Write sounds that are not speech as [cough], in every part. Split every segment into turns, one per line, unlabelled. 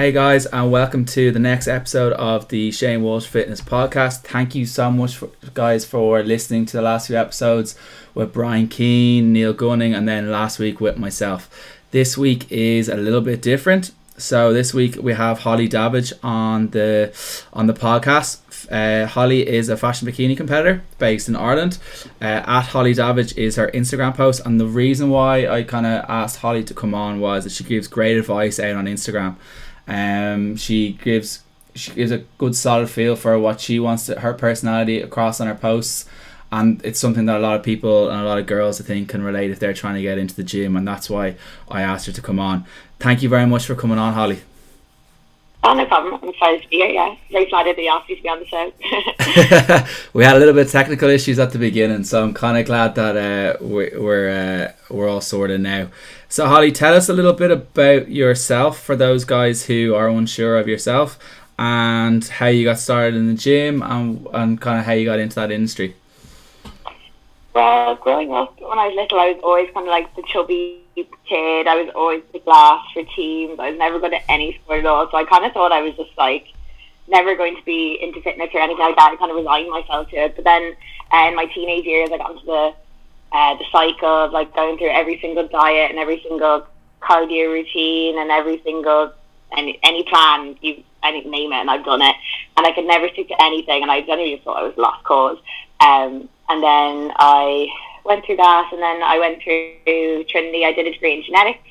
Hey guys, and welcome to the next episode of the Shane Walsh Fitness Podcast. Thank you so much, for, guys, for listening to the last few episodes with Brian Keane, Neil Gunning, and then last week with myself. This week is a little bit different. So this week we have Holly Davage on the on the podcast. Uh, Holly is a fitness bikini competitor based in Ireland. Uh, at Holly Davage is her Instagram post, and the reason why I kind of asked Holly to come on was that she gives great advice out on Instagram. Um, she gives she gives a good solid feel for what she wants to, her personality across on her posts and it's something that a lot of people and a lot of girls I think can relate if they're trying to get into the gym and that's why I asked her to come on. Thank you very much for coming on, Holly.
Oh, no problem. I'm excited to be here. Yeah, very flattered that you asked me to be on the show. [laughs]
we had a little bit of technical issues at the beginning, so I'm kind of glad that uh, we're uh, we're all sorted now. So, Holly, tell us a little bit about yourself for those guys who are unsure of yourself, and how you got started in the gym, and and kind of how you got into that industry.
Well, growing up when I was little, I was always kind of like the chubby kid. I was always the glass for teams. I was never good at any sport at all. So I kind of thought I was just like never going to be into fitness or anything like that. I kind of resigned myself to it. But then uh, in my teenage years, I got into the uh, the cycle of like going through every single diet and every single cardio routine and every single any any plan you any name it and I've done it and I could never stick to anything and I genuinely thought I was lost cause. Um, and then I went through that, and then I went through Trinity. I did a degree in genetics,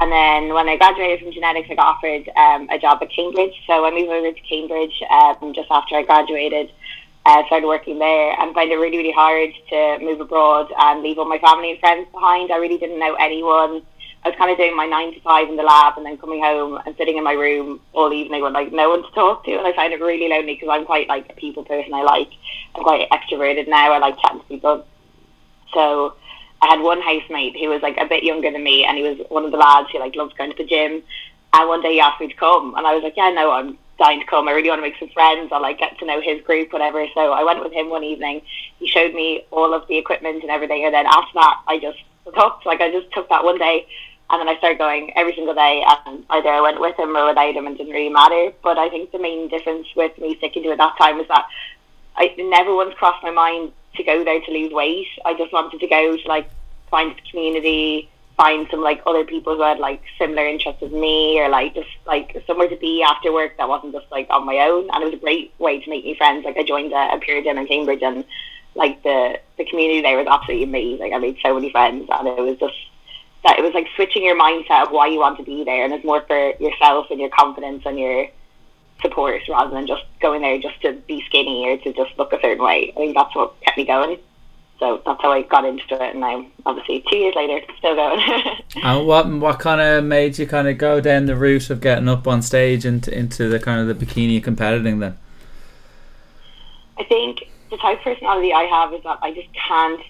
and then when I graduated from genetics, I got offered um, a job at Cambridge. So I moved over to Cambridge um, just after I graduated. Uh, started working there and find it really, really hard to move abroad and leave all my family and friends behind. I really didn't know anyone. I was kind of doing my nine to five in the lab and then coming home and sitting in my room all evening with like no one to talk to. And I found it really lonely because I'm quite like a people person. I like, I'm quite extroverted now. I like chatting to people. So I had one housemate who was like a bit younger than me and he was one of the lads who like loves going to the gym. And one day he asked me to come and I was like, yeah, no, I'm dying to come. I really want to make some friends. I'll like get to know his group, whatever. So I went with him one evening. He showed me all of the equipment and everything. And then after that, I just hooked. Like I just took that one day and then I started going every single day, and either I went with him or without him, and didn't really matter. But I think the main difference with me sticking to it that time was that I never once crossed my mind to go there to lose weight. I just wanted to go to like find a community, find some like other people who had like similar interests as me, or like just like somewhere to be after work that wasn't just like on my own. And it was a great way to make new friends. Like I joined a, a PureGym in Cambridge, and like the the community there was absolutely amazing. I made so many friends, and it was just that it was like switching your mindset of why you want to be there and it's more for yourself and your confidence and your support rather than just going there just to be skinny or to just look a certain way. I think that's what kept me going. So that's how I got into it, and now obviously two years later, still going. [laughs]
and what what kind of made you kind of go down the route of getting up on stage into into the kind of the bikini competing then?
I think the type of personality I have is that I just can't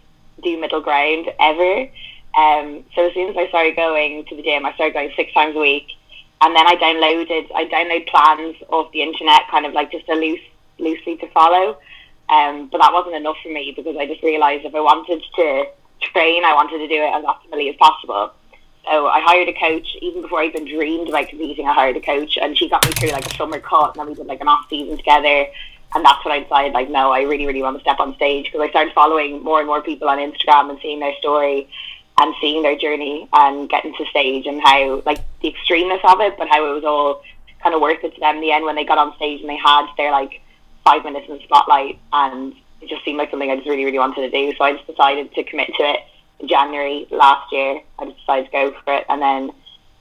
do middle ground ever. Um, so as soon as I started going to the gym, I started going six times a week, and then I downloaded I download plans off the internet, kind of like just a loose loosely to follow. Um, but that wasn't enough for me because I just realised if I wanted to train, I wanted to do it as optimally as possible. So I hired a coach even before I even dreamed about competing. I hired a coach, and she got me through like a summer cut, and then we did like an off season together. And that's when I decided, like, no, I really, really want to step on stage because I started following more and more people on Instagram and seeing their story and seeing their journey and getting to stage and how like the extremeness of it, but how it was all kind of worth it to them in the end when they got on stage and they had their like five minutes in the spotlight and it just seemed like something I just really, really wanted to do. So I just decided to commit to it in January last year. I just decided to go for it and then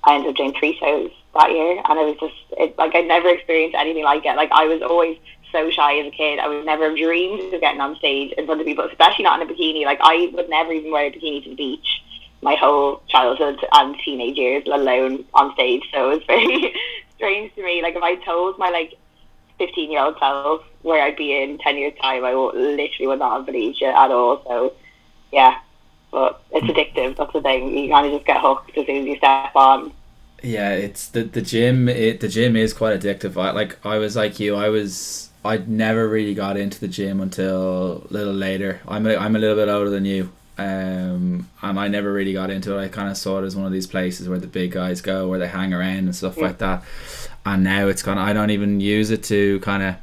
I ended up doing three shows that year and it was just it like I'd never experienced anything like it. Like I was always so shy as a kid. I would never have dreamed of getting on stage in front of people, especially not in a bikini. Like I would never even wear a bikini to the beach my whole childhood and teenage years, let alone on stage. So it was very [laughs] strange to me. Like if I told my like fifteen year old self where I'd be in ten years time, I would, literally would not have believed it at all. So yeah, but it's hmm. addictive. That's the thing. You kind of just get hooked as soon as you step on.
Yeah, it's the the gym. It the gym is quite addictive. I like I was like you. I was I never really got into the gym until a little later. I'm a, I'm a little bit older than you, Um, and I never really got into it. I kind of saw it as one of these places where the big guys go, where they hang around and stuff
Yeah.
like that. And now it's kind of I don't even use it to kind of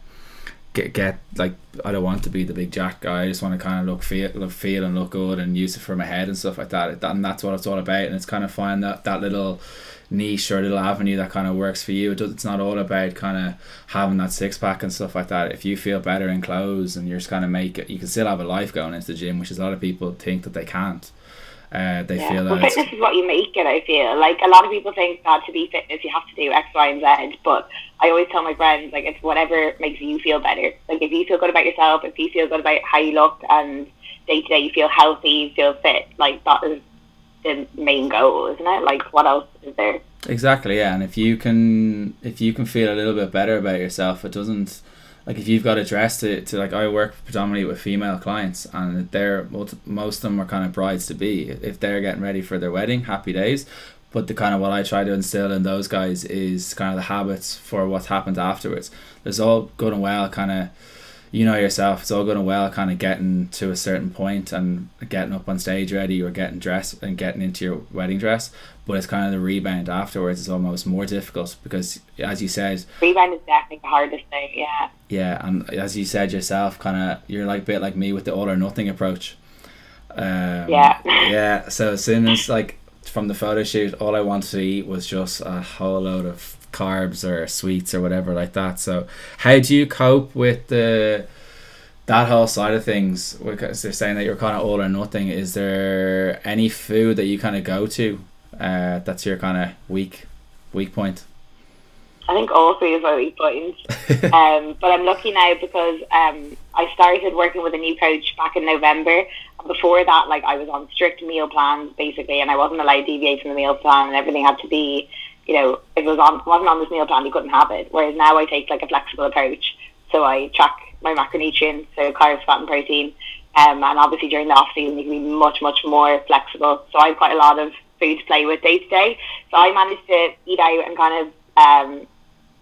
get get like I don't want to be the big jack guy. I just want to kind of look feel look feel and look good and use it for my head and stuff like that. And that's what it's all about. And it's kind of find that that little niche or little avenue that kind of works for you. It does, it's not all about kind of having that six pack and stuff like that. If you feel better in clothes and you're just kind of make it, you can still have a life going into the gym, which is a lot of people think that they can't. Uh, they
Yeah.
feel
Well,
that it's,
fitness is what you make it. I feel like a lot of people think that to be fitness you have to do X, Y, and Z. But I always tell my friends like it's whatever makes you feel better. Like if you feel good about yourself, if you feel good about how you look, and day to day you feel healthy, you feel fit. Like that is the main goal, isn't it? Like what else is there?
Exactly, yeah. And if you can, if you can feel a little bit better about yourself, it doesn't like if you've got a dress to, to like I work predominantly with female clients, and they're most most of them are kind of brides to be. If they're getting ready for their wedding, happy days. But the kind of what I try to instill in those guys is kind of the habits for what's happened afterwards. There's all good and well, kind of you know yourself, it's all going well kind of getting to a certain point and getting up on stage ready or getting dressed and getting into your wedding dress. But it's kind of the rebound afterwards is almost more difficult because, as you said,
Rebound is definitely the hardest thing. Yeah.
yeah, and as you said yourself, kind of you're like a bit like me with the all or nothing approach. Um,
Yeah. [laughs]
yeah. So as soon as like from the photo shoot, all I wanted to eat was just a whole load of carbs or sweets or whatever like that. So how do you cope with the that whole side of things? Because they're saying that you're kind of all or nothing. Is there any food that you kind of go to? Uh, that's your kind of weak weak point.
I think all food is my weak point. [laughs] um, but I'm lucky now because um, I started working with a new coach back in November. Before that, like I was on strict meal plans basically, and I wasn't allowed to deviate from the meal plan, and everything had to be, you know, it was on wasn't on this meal plan, you couldn't have it. Whereas now I take like a flexible approach, so I track my macronutrients, so carbs, fat, and protein. Um, and obviously during the off season, you can be much, much more flexible. So I have quite a lot of food to play with day to day. So I managed to eat out and kind of um,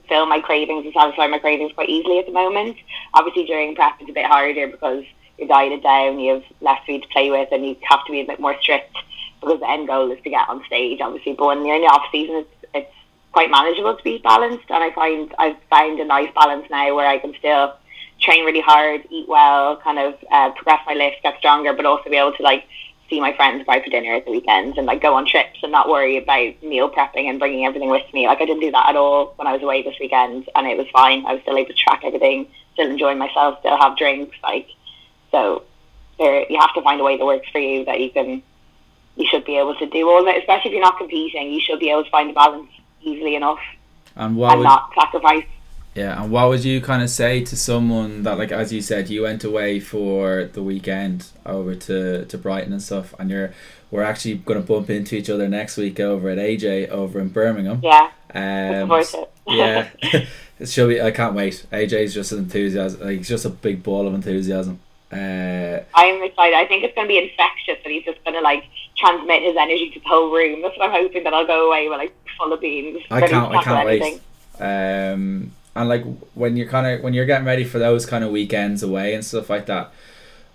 fill my cravings and satisfy my cravings quite easily at the moment. Obviously, during prep, it's a bit harder because you're dieted down, you have less food to play with, and you have to be a bit more strict because the end goal is to get on stage, obviously. But when you're in the off season, it's quite manageable to be balanced, and I find I've found a nice balance now where I can still train really hard, eat well, kind of uh, progress my lift, get stronger, but also be able to like see my friends out for dinner at the weekends and like go on trips and not worry about meal prepping and bringing everything with me. Like I didn't do that at all when I was away this weekend, and it was fine. I was still able to track everything, still enjoying myself, still have drinks. Like so, there you have to find a way that works for you that you can. You should be able to do all that, especially if you're not competing. You should be able to find a balance easily enough
And
and
would
not sacrifice.
Yeah, and what would you kind of say to someone that, like, as you said, you went away for the weekend over to, to Brighton and stuff, and you're we're actually going to bump into each other next week over at AJ over in Birmingham.
Yeah,
Um,
it. [laughs]
yeah, it should be. I can't wait. AJ's just an enthusiasm. Like, he's just a big ball of enthusiasm. Uh,
I'm excited. I think it's going to be infectious, and he's just going to like transmit his energy to the whole room. That's what I'm hoping that I'll go away with like full of beans.
I can't. I can't wait. Um, and like when you're kind of when you're getting ready for those kind of weekends away and stuff like that,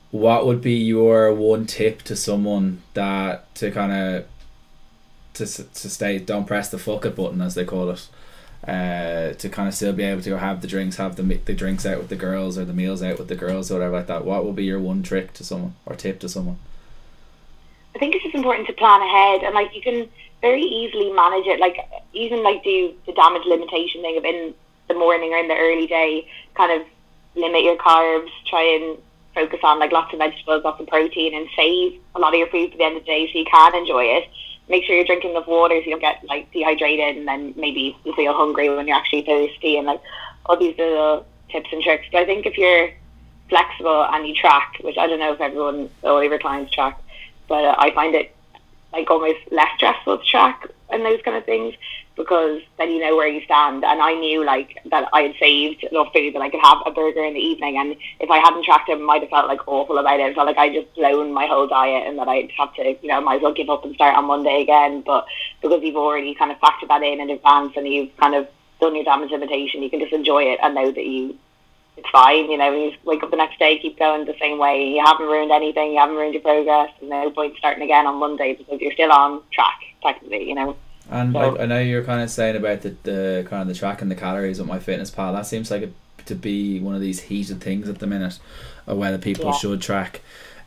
what would be your one tip to someone that to kind of to to stay don't press the fuck it button as they call it. Uh, to kind of still be able to go have the drinks, have the the drinks out with the girls or the meals out with the girls or whatever like that. What would be your one trick to someone or tip to someone?
I think it's just important to plan ahead, and like you can very easily manage it. Like even like do the damage limitation thing of in the morning or in the early day, kind of limit your carbs. Try and focus on like lots of vegetables, lots of protein, and save a lot of your food for the end of the day so you can enjoy it. Make sure you're drinking enough water so you don't get like dehydrated, and then maybe you feel hungry when you're actually thirsty, and like all these little tips and tricks. But I think if you're flexible and you track, which I don't know if everyone, all your clients track, but uh, I find it like almost less stressful to track and those kind of things because then you know where you stand. And I knew like that I had saved enough food that I could have a burger in the evening. And if I hadn't tracked it, I might have felt like awful about it. I felt like I just blown my whole diet and that I'd have to, you know, might as well give up and start on Monday again. But because you've already kind of factored that in in advance and you've kind of done your damage limitation, you can just enjoy it and know that you it's fine. You know, you wake up the next day, keep going the same way. You haven't ruined anything. You haven't ruined your progress. There's no point starting again on Monday because you're still on track, technically. You know.
And
So-
like, I know you're kind of saying about the, the kind of the track and the calories with MyFitnessPal. That seems like a, to be one of these heated things at the minute, of whether people
Yeah.
should track.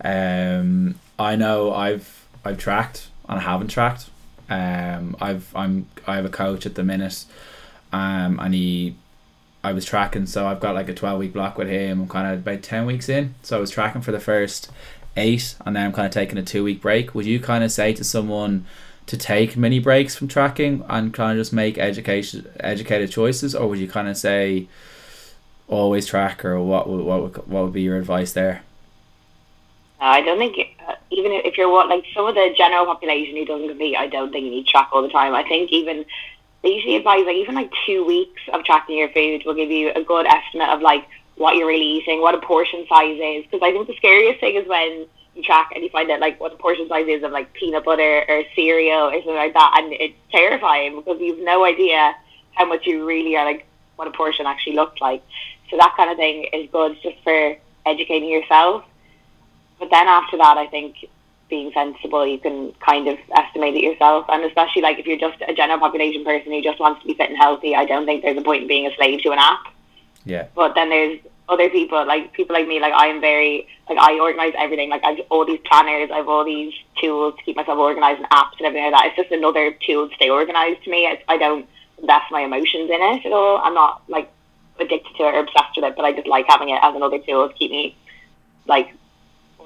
Um, I know I've I've tracked and I haven't tracked. Um, I've I'm I have a coach at the minute, um, and he, I was tracking. So I've got like a twelve week block with him. I'm kind of about ten weeks in. So I was tracking for the first eight, and then I'm kind of taking a two week break. Would you kind of say to someone? to take mini breaks from tracking and kind of just make education educated choices, or would you kind of say always track, or what would what would, what would be your advice there?
I don't think uh, even if you're what like some of the general population who doesn't compete, I don't think you need track all the time. I think even they usually advise like even like two weeks of tracking your food will give you a good estimate of like what you're really eating, what a portion size is. Because I think the scariest thing is when you track and you find out like what the portion size is of like peanut butter or cereal or something like that, and it's terrifying because you've no idea how much you really are like what a portion actually looks like. So that kind of thing is good just for educating yourself. But then after that, I think being sensible, you can kind of estimate it yourself. And especially like if you're just a general population person who just wants to be fit and healthy, I don't think there's a point in being a slave to an app.
Yeah,
But then there's other people, like people like me, like I am very, like I organize everything. Like I've all these planners, I have all these tools to keep myself organized and apps and everything like that. It's just another tool to stay organized to me. It's, I don't invest my emotions in it at all. I'm not like addicted to it or obsessed with it, but I just like having it as another tool to keep me like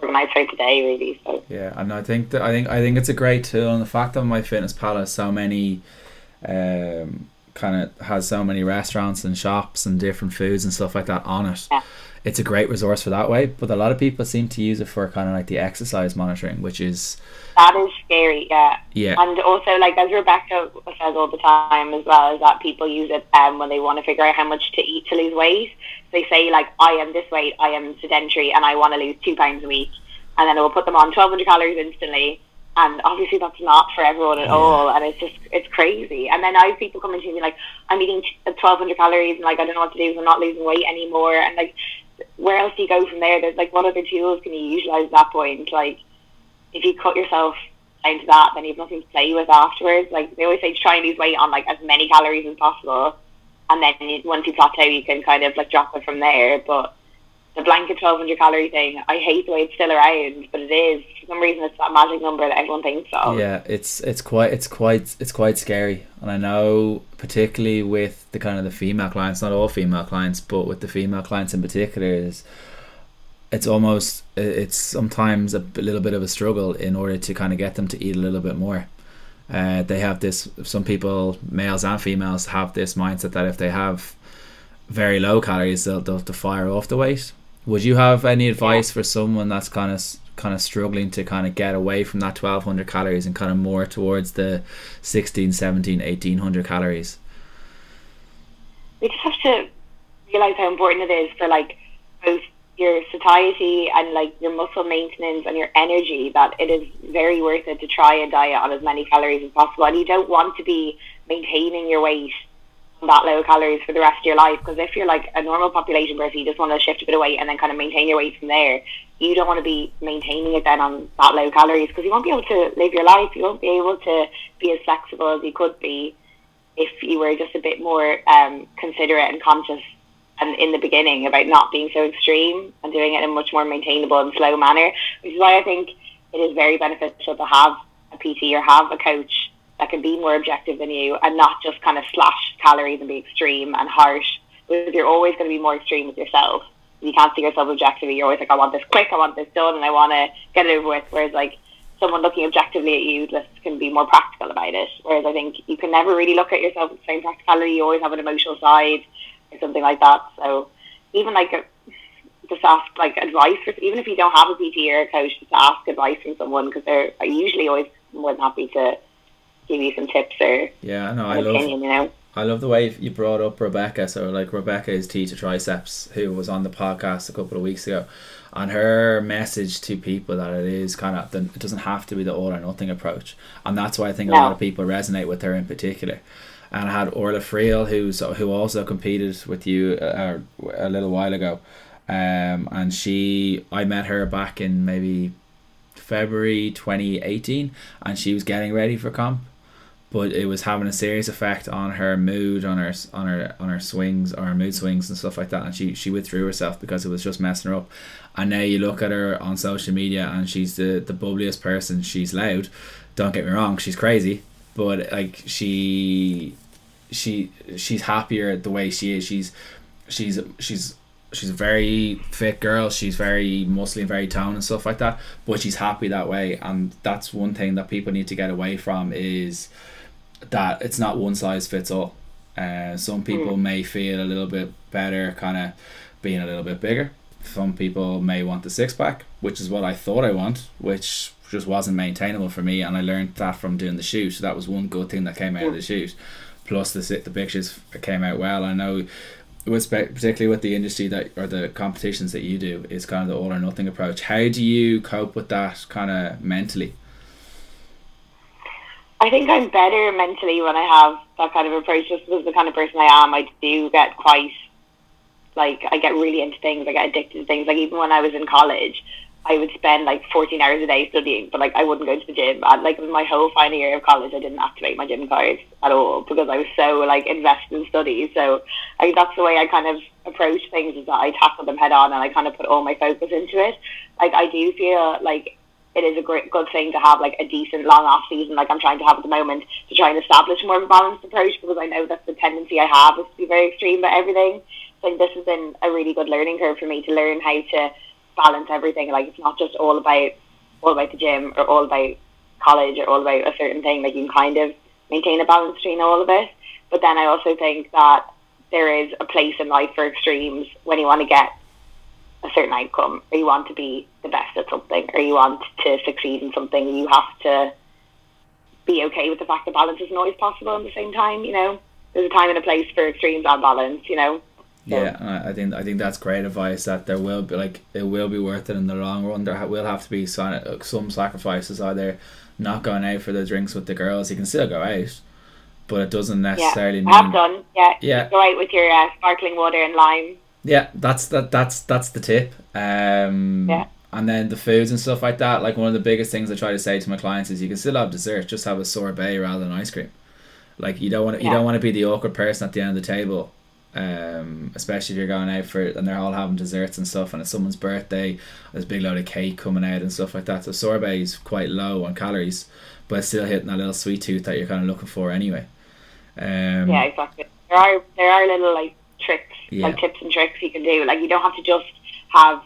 today, really. So
yeah, and I think that I think I think it's a great tool, and the fact that MyFitnessPal has so many, um, kind of has so many restaurants and shops and different foods and stuff like that on it.
Yeah.
It's a great resource for that way, but a lot of people seem to use it for kind of like the exercise monitoring, which is
that is scary, yeah.
yeah,
And also, like as Rebecca says all the time as well, is that people use it um, when they want to figure out how much to eat to lose weight. They say like, I am this weight, I am sedentary, and I want to lose two pounds a week, and then it will put them on twelve hundred calories instantly. And obviously, that's not for everyone at
Yeah.
all, and it's just it's crazy. And then I have people coming to me like, I'm eating twelve hundred calories, and like I don't know what to do, I'm not losing weight anymore, and like. Where else do you go from there? There's like, what other tools can you utilize at that point? Like, if you cut yourself down to that, then you have nothing to play with afterwards. Like they always say, try and lose weight on like as many calories as possible, and then once you plateau, you can kind of like drop it from there. But the blanket twelve hundred calorie thing, I hate the way it's still around, but it is for some reason it's that magic number that everyone thinks of.
Yeah, it's it's quite it's quite it's quite scary, and I know particularly with the kind of the female clients, not all female clients, but with the female clients in particular, is it's almost it's sometimes a little bit of a struggle in order to kind of get them to eat a little bit more. Uh, they have this. Some people, males and females, have this mindset that if they have very low calories, they'll, they'll to fire off the weight. Would you have any advice for someone that's kind of kind of struggling to kind of get away from that 1200 calories and kind of more towards the 16 17 1800 calories?
We just have to realize how important it is for like both your satiety and like your muscle maintenance and your energy that it is very worth it to try a diet on as many calories as possible. And you don't want to be maintaining your weight that low calories for the rest of your life because if you're like a normal population person you just want to shift a bit of weight and then kind of maintain your weight from there you don't want to be maintaining it then on that low calories because you won't be able to live your life you won't be able to be as flexible as you could be if you were just a bit more um, considerate and conscious and in the beginning about not being so extreme and doing it in a much more maintainable and slow manner, which is why I think it is very beneficial to have a PT or have a coach that can be more objective than you and not just kind of slash calories and be extreme and harsh. Because you're always going to be more extreme with yourself. You can't see yourself objectively. You're always like, I want this quick, I want this done, and I want to get it over with. Whereas like someone looking objectively at you just can be more practical about it. Whereas I think you can never really look at yourself with the same practicality. You always have an emotional side or something like that. So even like a, just ask like advice, for, even if you don't have a PT or a coach, just ask advice from someone because they're usually always more than happy to give you some tips or
yeah no i love
opinion. You know,
I love the way you brought up Rebecca. So, like, Rebecca is Teacher Triceps, who was on the podcast a couple of weeks ago. And her message to people that it is kind of, the, it doesn't have to be the all or nothing approach. And that's why I think a lot of people resonate with her in particular. and I had Orla Friel, who's who also competed with you uh, a little while ago, um, and she I met her back in maybe February twenty eighteen, and she was getting ready for comp, but it was having a serious effect on her mood, on her on her on her swings or her mood swings and stuff like that, and she she withdrew herself because it was just messing her up. And now you look at her on social media, and she's the the bubbliest person. She's loud. Don't get me wrong, she's crazy, but like she she she's happier the way she is she's she's she's she's a very fit girl she's very muscly and very toned and stuff like that but she's happy that way and that's one thing that people need to get away from is that it's not one size fits all uh, some people mm. may feel a little bit better kind of being a little bit bigger some people may want the six pack which is what I thought I want which just wasn't maintainable for me, and I learned that from doing the shoot. So that was one good thing that came out of the shoot. Plus, the the pictures came out well. I know, with particularly with the industry that or the competitions that you do, is kind of the all or nothing approach. How do you cope with that kind of mentally?
I think I'm better mentally when I have that kind of approach, just because the kind of person I am. I do get quite like I get really into things. I get addicted to things. Like even when I was in college, I would spend like 14 hours a day studying, but like I wouldn't go to the gym. And like my whole final year of college, I didn't activate my gym card at all because I was so like invested in studies. So I that's the way I kind of approach things is that I tackle them head on and I kind of put all my focus into it. Like I do feel like it is a great good thing to have like a decent long off season like I'm trying to have at the moment to try and establish more of a balanced approach because I know that's the tendency I have is to be very extreme about everything. So this has been a really good learning curve for me to learn how to balance everything. Like it's not just all about all about the gym or all about college or all about a certain thing. Like you can kind of maintain a balance between all of it. But then I also think that there is a place in life for extremes when you want to get a certain outcome or you want to be the best at something or you want to succeed in something. You have to be okay with the fact that balance isn't always possible at the same time, you know. There's a time and a place for extremes and balance, you know.
Yeah, I think I think that's great advice. That there will be like it will be worth it in the long run. There will have to be some some sacrifices. Either not going out for the drinks with the girls, you can still go out, but it doesn't necessarily.
Yeah,
mean,
I've done. Yeah,
yeah.
Go out with your uh, sparkling water and lime.
Yeah, that's that. That's that's the tip. Um,
yeah.
And then the foods and stuff like that. Like one of the biggest things I try to say to my clients is you can still have dessert, just have a sorbet rather than ice cream. Like you don't want to, yeah. you don't want to be the awkward person at the end of the table um, especially if you're going out for and they're all having desserts and stuff and it's someone's birthday there's a big load of cake coming out and stuff like that so sorbet is quite low on calories but still hitting that little sweet tooth that you're kind of looking for anyway
um, yeah exactly there are there are little like tricks yeah. like tips and tricks you can do like you don't have to just have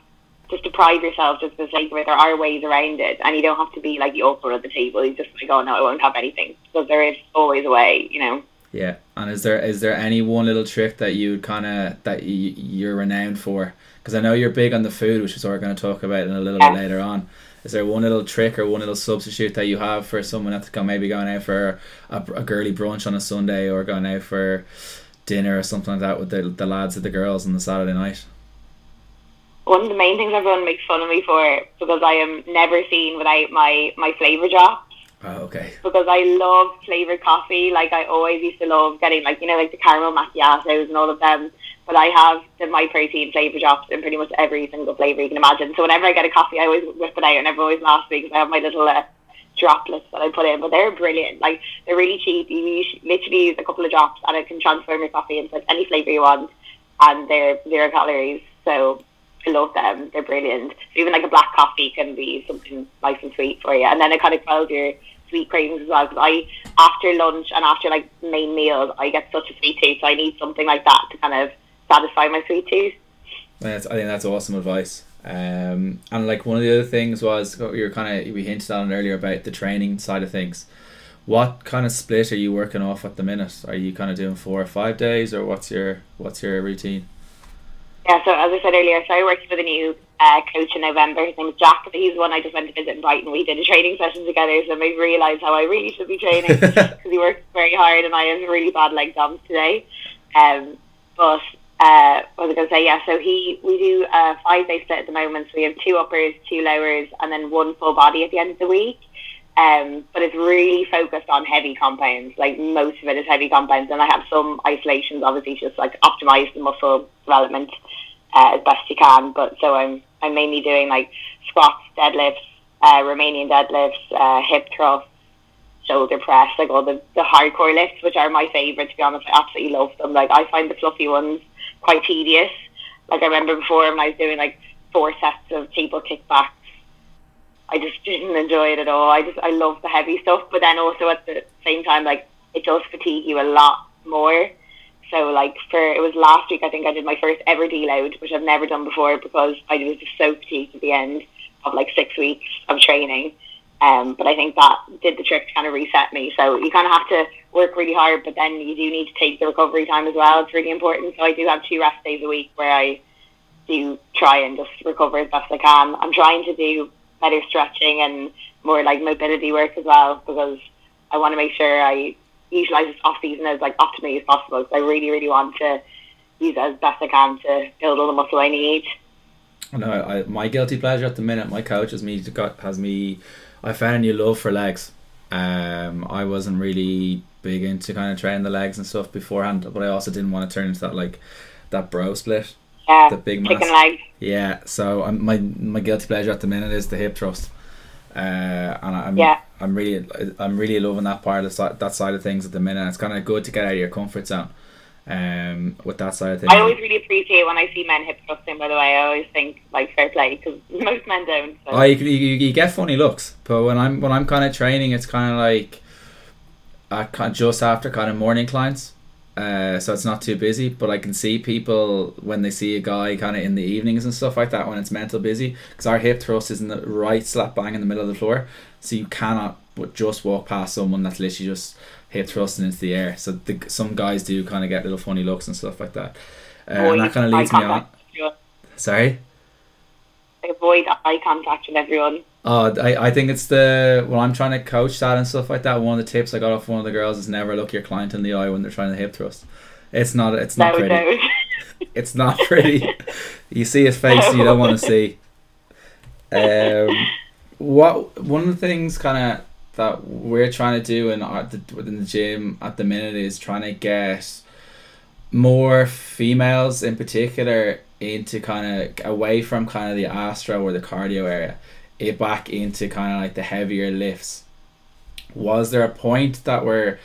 just deprive yourself just for the sake of it there are ways around it and you don't have to be like the awkward at the table you just like oh no I won't have anything because there is always a way you know
yeah, and is there is there any one little trick that you kind of that you, you're renowned for? Because I know you're big on the food, which is what we're going to talk about in a little yeah. bit later on. Is there one little trick or one little substitute that you have for someone that's maybe going out for a, a girly brunch on a Sunday or going out for dinner or something like that with the the lads or the girls on the Saturday night?
One of the main things everyone makes fun of me for because I am never seen without my my flavor drop.
Oh, okay.
Because I love flavored coffee. Like I always used to love getting like you know like the caramel macchiatos and all of them. But I have the Myprotein flavor drops in pretty much every single flavor you can imagine. So whenever I get a coffee, I always whip it out, and everyone always laughs because I have my little uh, droplets that I put in. But they're brilliant. Like they're really cheap. You literally use a couple of drops, and it can transform your coffee into like any flavor you want, and they're zero calories. So I love them. They're brilliant. So even like a black coffee can be something nice and sweet for you, and then it kind of quells your sweet cravings as well because I after lunch and after like main meals I get such a sweet tooth so I need something like that to kind of satisfy my sweet tooth.
That's, I think that's awesome advice. Um, and like one of the other things was you were kind of we hinted on earlier about the training side of things. What kind of split are you working off at the minute? Are you kind of doing four or five days, or what's your what's your routine?
Yeah, so as I said earlier, I started working with a new uh, coach in November. His name is Jack. He's the one I just went to visit in Brighton. We did a training session together, so I made realised how I really should be training [laughs] because he works very hard and I have really bad leg DOMS today. Um, but uh, what was I going to say? Yeah, so he we do a five day split at the moment. So we have two uppers, two lowers, and then one full body at the end of the week. Um, but it's really focused on heavy compounds. Like most of it is heavy compounds, and I have some isolations, obviously, just like optimize the muscle development uh, as best you can. But so I'm I'm mainly doing like squats, deadlifts, uh, Romanian deadlifts, uh, hip thrusts, shoulder press, like all the, the hardcore lifts, which are my favourite. To be honest, I absolutely love them. Like I find the fluffy ones quite tedious. Like I remember before when I was doing like four sets of cable kickbacks I just didn't enjoy it at all. I just I love the heavy stuff, but then also at the same time, like it does fatigue you a lot more. So like for it was last week, I think I did my first ever deload, which I've never done before because I was just so fatigued at the end of like six weeks of training. Um, but I think that did the trick to kind of reset me. So you kind of have to work really hard, but then you do need to take the recovery time as well. It's really important. So I do have two rest days a week where I do try and just recover as best I can. I'm trying to do better stretching and more like mobility work as well because I want to make sure I utilize this off season as like optimally as possible because I really really want to use it as best I can to build all the muscle I need.
No, I, my guilty pleasure at the minute. My coach has me has me. I found a new love for legs. Um, I wasn't really big into kind of training the legs and stuff beforehand, but I also didn't want to turn into that like that bro split.
Yeah, the big chicken mass. leg.
Yeah, so I'm, my my guilty pleasure at the minute is the hip thrust, uh, and I'm
yeah.
I'm really I'm really loving that part of the, that side of things at the minute. It's kind of good to get out of your comfort zone. Um, with that side of things,
I always really appreciate when I see men hip thrusting. By the way, I always think like fair play because [laughs] most men don't. So. Oh,
you, you, you get funny looks, but when I'm when I'm kind of training, it's kind of like, I just after kind of morning clients uh, so it's not too busy. But I can see people when they see a guy kind of in the evenings and stuff like that when it's mental busy because our hip thrust is in the right slap bang in the middle of the floor, so you cannot but just walk past someone that's literally just hip thrusting into the air. So the, some guys do kind of get little funny looks and stuff like that, uh, and that kind of leads me on. Sorry.
I avoid eye contact with everyone.
Oh, I, I think it's the when I'm trying to coach that and stuff like that. One of the tips I got off one of the girls is never look your client in the eye when they're trying to hip thrust. It's not. It's not no, pretty. No. [laughs] it's not pretty. you see his face, no. you don't want to see. Um, what one of the things kind of that we're trying to do our, within the gym at the minute is trying to get more females in particular into kind of away from kind of the astro or the cardio area it back into kind of like the heavier lifts. Was there a point that where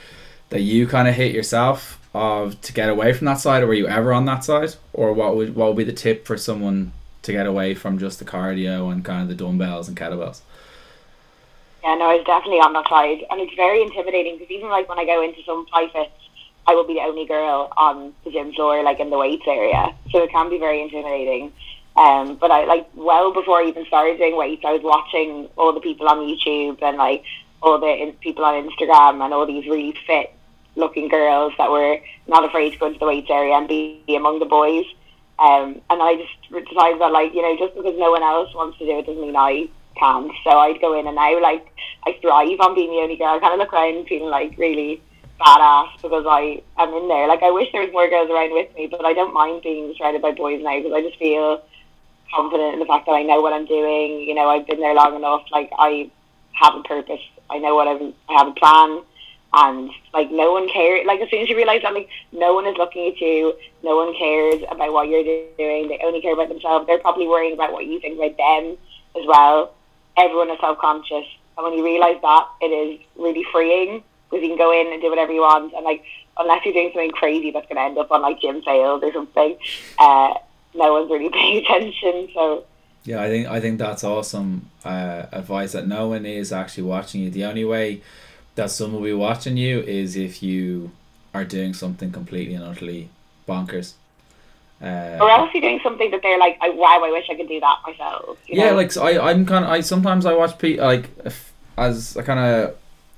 that you kind of hit yourself of to get away from that side, or were you ever on that side, or what would what would be the tip for someone to get away from just the cardio and kind of the dumbbells and kettlebells?
Yeah, no, I was definitely on that side, and it's very intimidating because even like when I go into some private, I will be the only girl on the gym floor, like in the weights area, so it can be very intimidating. Um, but I like well before I even started doing weights, I was watching all the people on YouTube and like all the in- people on Instagram and all these really fit looking girls that were not afraid to go into the weights area and be among the boys. Um, and I just decided that like you know just because no one else wants to do it doesn't mean I can't. So I'd go in and now like I thrive on being the only girl. I kind of look around feeling like really badass because I am in there. Like I wish there was more girls around with me, but I don't mind being surrounded by boys now because I just feel confident in the fact that I know what I'm doing. You know, I've been there long enough. Like I have a purpose. I know what I'm. I have a plan, and like no one cares. Like as soon as you realize that, like no one is looking at you. No one cares about what you're doing. They only care about themselves. They're probably worrying about what you think about them as well. Everyone is self conscious, and when you realize that, it is really freeing because you can go in and do whatever you want, and like unless you're doing something crazy that's going to end up on like gym fails or something. Uh, no one's really [laughs] paying attention. So
yeah, I think I think that's awesome uh, advice that no one is actually watching you. The only way that someone will be watching you is if you are doing something completely and utterly bonkers.
Uh, or else you're doing something that they're like, "Wow, I wish I could do that myself."
yeah, know? like so I, I'm kind of I sometimes I watch people like if, as I kind of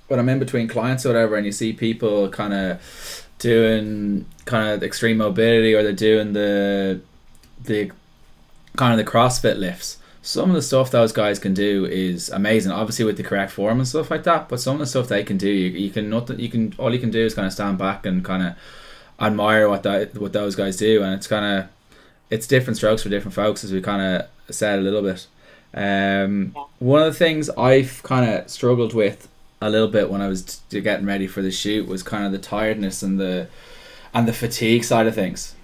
when I'm in between clients or whatever, and you see people kind of doing kind of extreme mobility or they're doing the the kind of the CrossFit lifts. Some of the stuff those guys can do is amazing. Obviously with the correct form and stuff like that. But some of the stuff they can do, you, you can nothing. You can all you can do is kind of stand back and kind of admire what that what those guys do, and it's kind of it's different strokes for different folks, as we kind of said a little bit. Um, one of the things I've kind of struggled with a little bit when I was t- getting ready for the shoot was kind of the tiredness and the and the fatigue side of things.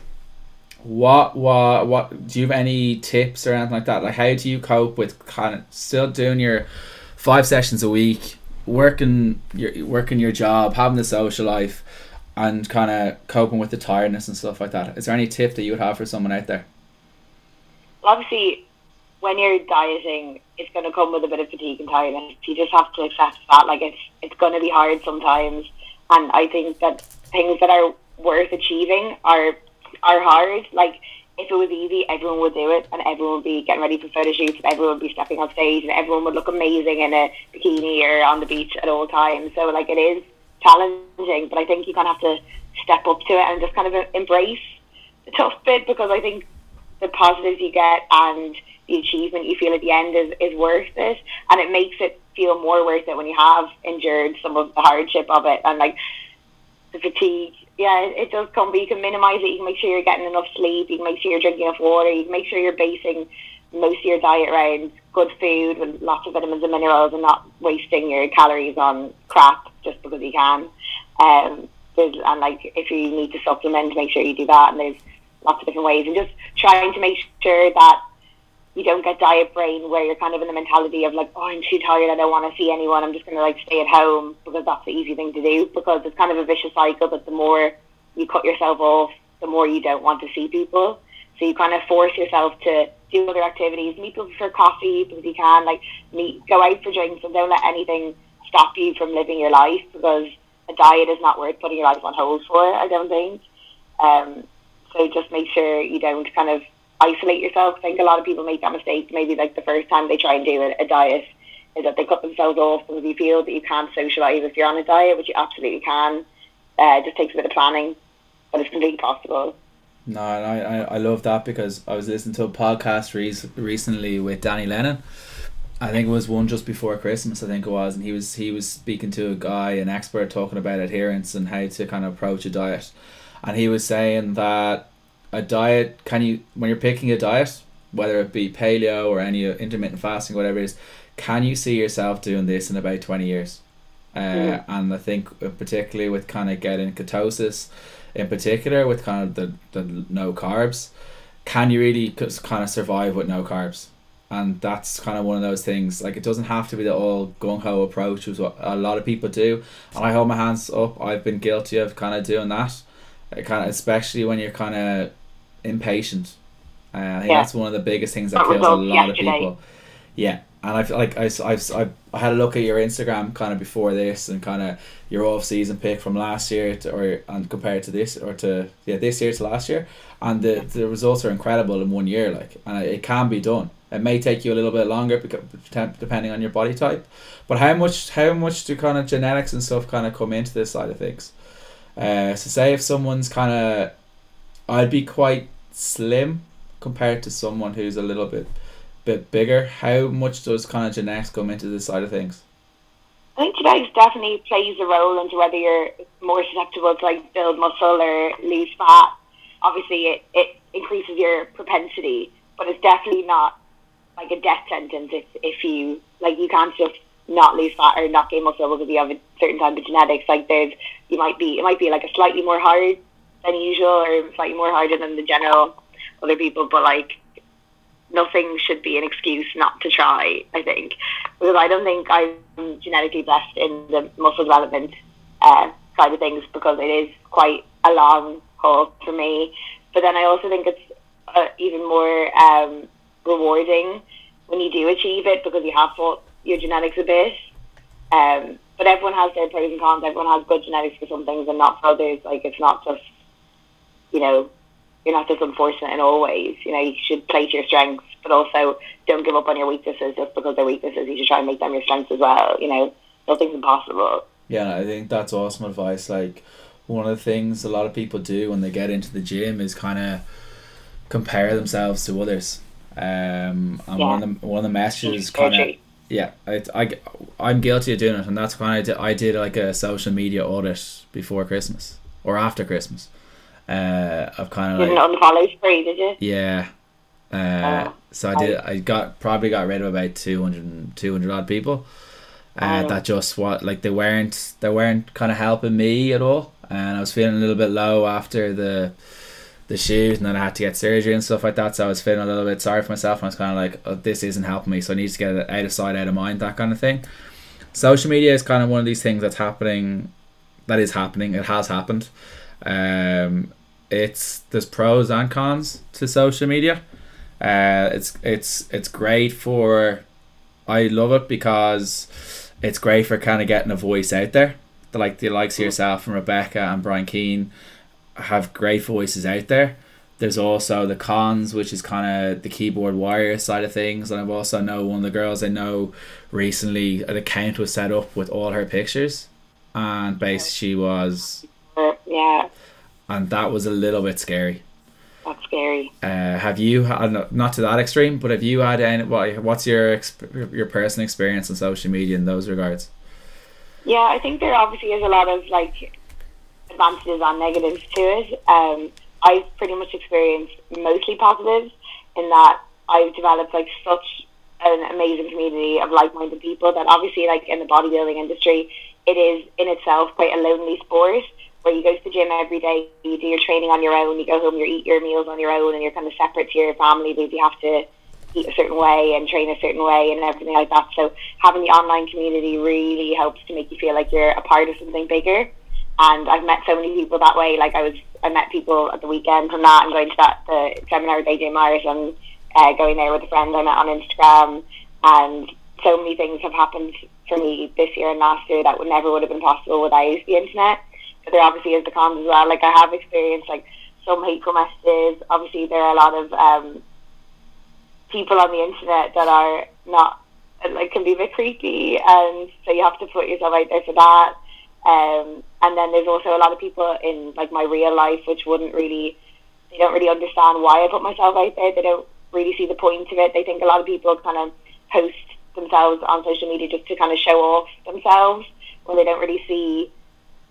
What what what do you have any tips or anything like that? Like how do you cope with kind of still doing your five sessions a week, working your working your job, having the social life, and kind of coping with the tiredness and stuff like that? Is there any tip that you would have for someone out there?
Well, Obviously, when you're dieting, it's going to come with a bit of fatigue and tiredness. You just have to accept that. Like it's it's going to be hard sometimes, and I think that things that are worth achieving are are hard. Like if it was easy, everyone would do it, and everyone would be getting ready for photo shoots, and everyone would be stepping on stage, and everyone would look amazing in a bikini or on the beach at all times. So like it is challenging, but I think you kind of have to step up to it and just kind of embrace the tough bit because I think the positives you get and the achievement you feel at the end is, is worth it. And it makes it feel more worth it when you have endured some of the hardship of it and like the fatigue. Yeah it, does come but you can minimize it. You can make sure you're getting enough sleep. You can make sure you're drinking enough water. You can make sure you're basing most of your diet around good food with lots of vitamins and minerals and not wasting your calories on crap just because you can. Um, and like if you need to supplement make sure you do that. And there's lots of different ways. And just trying to make sure that you don't get diet brain where you're kind of in the mentality of like, oh, I'm too tired, I don't want to see anyone, I'm just going to like stay at home because that's the easy thing to do because it's kind of a vicious cycle that the more you cut yourself off, the more you don't want to see people. So you kind of force yourself to do other activities, meet people for coffee because you can, like meet, go out for drinks and don't let anything stop you from living your life because a diet is not worth putting your life on hold for, I don't think. Um, so just make sure you don't kind of isolate yourself. I think a lot of people make that mistake. Maybe like the first time they try and do a, a diet is that they cut themselves off because you feel that you can't socialise if you're on a diet, which you absolutely can. Uh, it just takes a bit of planning, but it's completely possible.
No, I, I, I love that because I was listening to a podcast re- recently with Danny Lennon. I think it was one just before Christmas. I think it was, and he was he was speaking to a guy, an expert, talking about adherence and how to kind of approach a diet, and he was saying that a diet can you when you're picking a diet whether it be paleo or any intermittent fasting whatever it is can you see yourself doing this in about 20 years uh, mm. and i think uh, particularly with kind of getting ketosis in particular with kind of the, the no carbs can you really kind of survive with no carbs and that's kind of one of those things like it doesn't have to be the all gung-ho approach which what a lot of people do and i hold my hands up i've been guilty of kind of doing that it kind of especially when you're kind of impatient. Uh, I think yeah. that's one of the biggest things that, that kills a lot yesterday. of people. Yeah, and I feel like I, I've, I've, I had a look at your Instagram kind of before this and kind of your off season pick from last year to, or and compared to this or to yeah this year to last year and the the results are incredible in one year like and it can be done. It may take you a little bit longer because depending on your body type, but how much how much do kind of genetics and stuff kind of come into this side of things? Uh, so say if someone's kind of, I'd be quite slim compared to someone who's a little bit bit bigger. How much does kind of genetics come into this side of things?
I think genetics definitely plays a role into whether you're more susceptible to like build muscle or lose fat. Obviously, it, it increases your propensity, but it's definitely not like a death sentence if, if you like you can't just not lose fat or not gain muscle because you have a certain type of genetics. Like there's you might be it might be like a slightly more hard than usual or slightly more harder than the general other people, but like nothing should be an excuse not to try, I think. Because I don't think I'm genetically blessed in the muscle development uh, side of things because it is quite a long haul for me. But then I also think it's uh, even more um, rewarding when you do achieve it because you have fought your genetics a bit. Um, but everyone has their pros and cons. Everyone has good genetics for some things and not for others. Like it's not just you know, you're not just unfortunate in all ways. You know, you should play to your strengths, but also don't give up on your weaknesses just because they're weaknesses. You should try and make them your strengths as well. You know, nothing's impossible.
Yeah, I think that's awesome advice. Like, one of the things a lot of people do when they get into the gym is kind of compare themselves to others. Um, and yeah. one of the one of the messages kind of yeah, I, I I'm guilty of doing it, and that's kind of I did like a social media audit before Christmas or after Christmas uh, I've kind of
like, didn't unfollow spree, did you?
Yeah, Uh, so I did. I got probably got rid of about 200, 200 odd people. Uh,
Oh.
that just what like they weren't they weren't kind of helping me at all, and I was feeling a little bit low after the the shoes, and then I had to get surgery and stuff like that. So I was feeling a little bit sorry for myself, and I was kind of like, oh, this isn't helping me, so I need to get it out of sight, out of mind, that kind of thing. Social media is kind of one of these things that's happening, that is happening. It has happened. Um, it's there's pros and cons to social media. Uh, it's it's it's great for. I love it because it's great for kind of getting a voice out there. The like the likes of yourself and Rebecca and Brian Keane have great voices out there. There's also the cons, which is kind of the keyboard warrior side of things, and I've also know one of the girls I know recently an account was set up with all her pictures, and basically she was,
yeah,
and that was a little bit scary.
that's scary.
Uh, have you had not to that extreme, but have you had any? What, what's your your personal experience on social media in those regards?
Yeah, I think there obviously is a lot of like advantages and negatives to it. Um, I've pretty much experienced mostly positives in that I've developed like such an amazing community of like-minded people that obviously like in the bodybuilding industry, it is in itself quite a lonely sport where you go to the gym every day, you do your training on your own, you go home, you eat your meals on your own, and you're kind of separate to your family because you have to eat a certain way and train a certain way and everything like that. So having the online community really helps to make you feel like you're a part of something bigger. And I've met so many people that way. Like I was, I met people at the weekend from that and going to that the seminar with AJ Myers and uh, going there with a friend I met on Instagram. And so many things have happened for me this year and last year that would never would have been possible without the internet. There obviously is the cons as well. Like I have experienced like some hateful messages. Obviously, there are a lot of um, people on the internet that are not like can be a bit creepy, and so you have to put yourself out there for that. Um, and then there's also a lot of people in like my real life which wouldn't really, they don't really understand why I put myself out there. They don't really see the point of it. They think a lot of people kind of post themselves on social media just to kind of show off themselves when they don't really see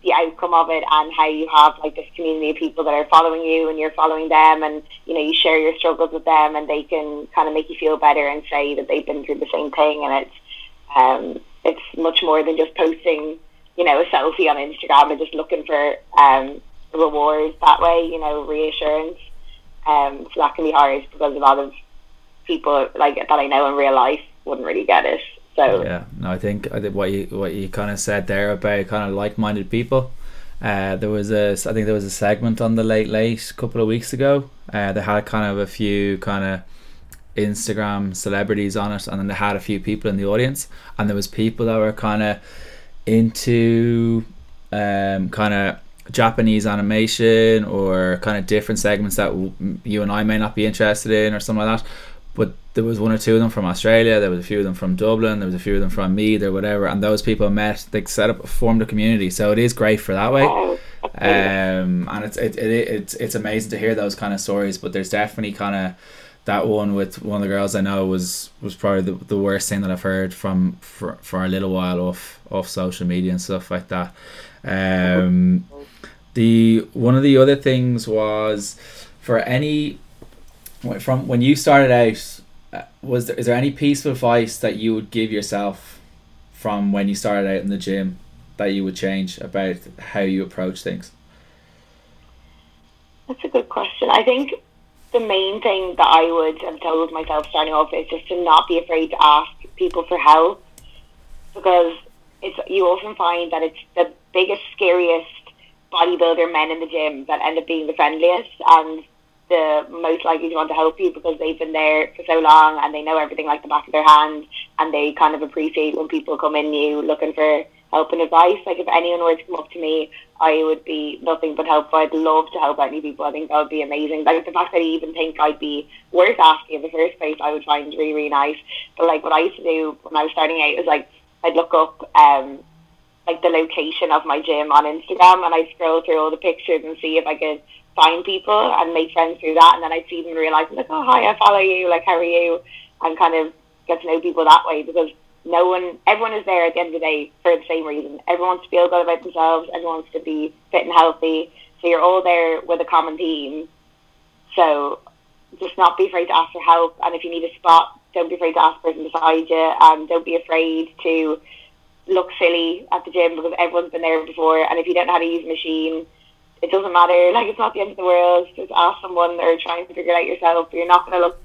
the outcome of it and how you have like this community of people that are following you and you're following them and you know you share your struggles with them and they can kind of make you feel better and say that they've been through the same thing. And it's um it's much more than just posting you know a selfie on Instagram and just looking for um rewards that way you know reassurance. Um so that can be hard because a lot of people like that I know in real life wouldn't really get it so
Yeah, no, I think I think what you what you kind of said there about kind of like minded people. Uh, there was a I think there was a segment on the late late a couple of weeks ago. Uh, they had kind of a few kind of Instagram celebrities on it, and then they had a few people in the audience, and there was people that were kind of into um, kind of Japanese animation or kind of different segments that you and I may not be interested in or something like that. But there was one or two of them from Australia. There was a few of them from Dublin. There was a few of them from Meath or whatever. And those people met. They set up, formed a community. So it is great for that way.
oh.
Um, and it's it, it, it's it's amazing to hear those kind of stories. But there's definitely kind of that one with one of the girls I know was was probably the, the worst thing that I've heard from for, for a little while off off social media and stuff like that. Um, the one of the other things was for any from when you started out uh, was there is there any piece of advice that you would give yourself from when you started out in the gym that you would change about how you approach things
That's a good question. I think the main thing that I would have told myself starting off is just to not be afraid to ask people for help because it's you often find that it's the biggest, scariest bodybuilder men in the gym that end up being the friendliest and the most likely to want to help you because they've been there for so long and they know everything like the back of their hand and they kind of appreciate when people come in new looking for help and advice. Like if anyone were to come up to me, I would be nothing but helpful. I'd love to help any people. I think that would be amazing. Like the fact that I even think I'd be worth asking in the first place, I would find really, really nice. But like what I used to do when I was starting out was like I'd look up um like the location of my gym on Instagram and I'd scroll through all the pictures and see if I could find people and make friends through that and then I'd see them and realise like, oh hi, I follow you, like how are you? And kind of get to know people that way because no one everyone is there at the end of the day for the same reason. Everyone wants to feel good about themselves, everyone wants to be fit and healthy. So you're all there with a common theme. So just not be afraid to ask for help. And if you need a spot, don't be afraid to ask the person beside you, and don't be afraid to look silly at the gym because everyone's been there before. And if you don't know how to use a machine, it doesn't matter. Like it's not the end of the world. Just ask someone or try and figure it out yourself. You're not going to look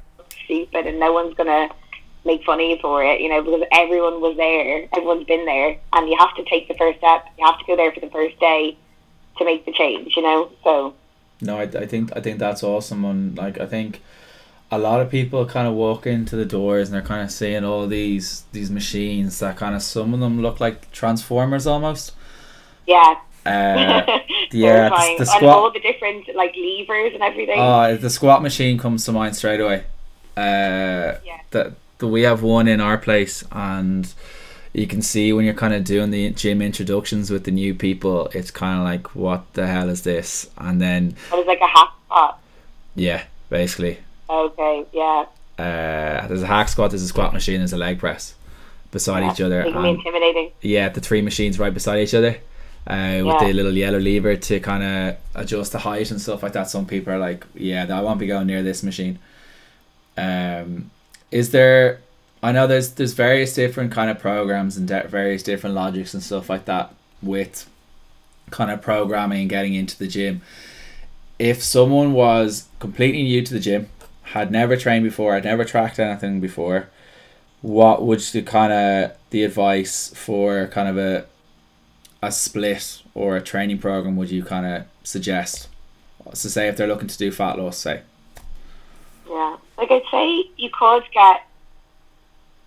stupid, and no one's going to make fun of you for it. You know, because everyone was there. Everyone's been there, and you have to take the first step. You have to go there for the first day to make the change. You know, so.
No, I, I think I think that's awesome. And like I think a lot of people kind of walk into the doors and they're kind of seeing all these these machines that kind of some of them look like transformers almost.
Yeah.
Uh, [laughs] yeah, the, the
and
squat.
all the different like levers and everything.
Oh, the squat machine comes to mind straight away. Uh,
Yeah.
the, the we have one in our place, and you can see when you're kind of doing the gym introductions with the new people, it's kind of like, what the hell is this? And then,
it was like a hack spot.
yeah, basically,
Okay, yeah.
uh, there's a hack squat, there's a squat machine, there's a leg press beside
yeah.
each other.
It can be intimidating.
yeah, the three machines right beside each other. Uh, with
Yeah.
the little yellow lever to kind of adjust the height and stuff like that. Some people are like, "Yeah, I won't be going near this machine." Um, is there? I know there's there's various different kind of programs and de- various different logics and stuff like that with kind of programming and getting into the gym. If someone was completely new to the gym, had never trained before, had never tracked anything before, what would the kind of the advice for kind of a a split or a training program would you kind of suggest? So say if they're looking to do fat loss, say.
Yeah. Like I'd say you could get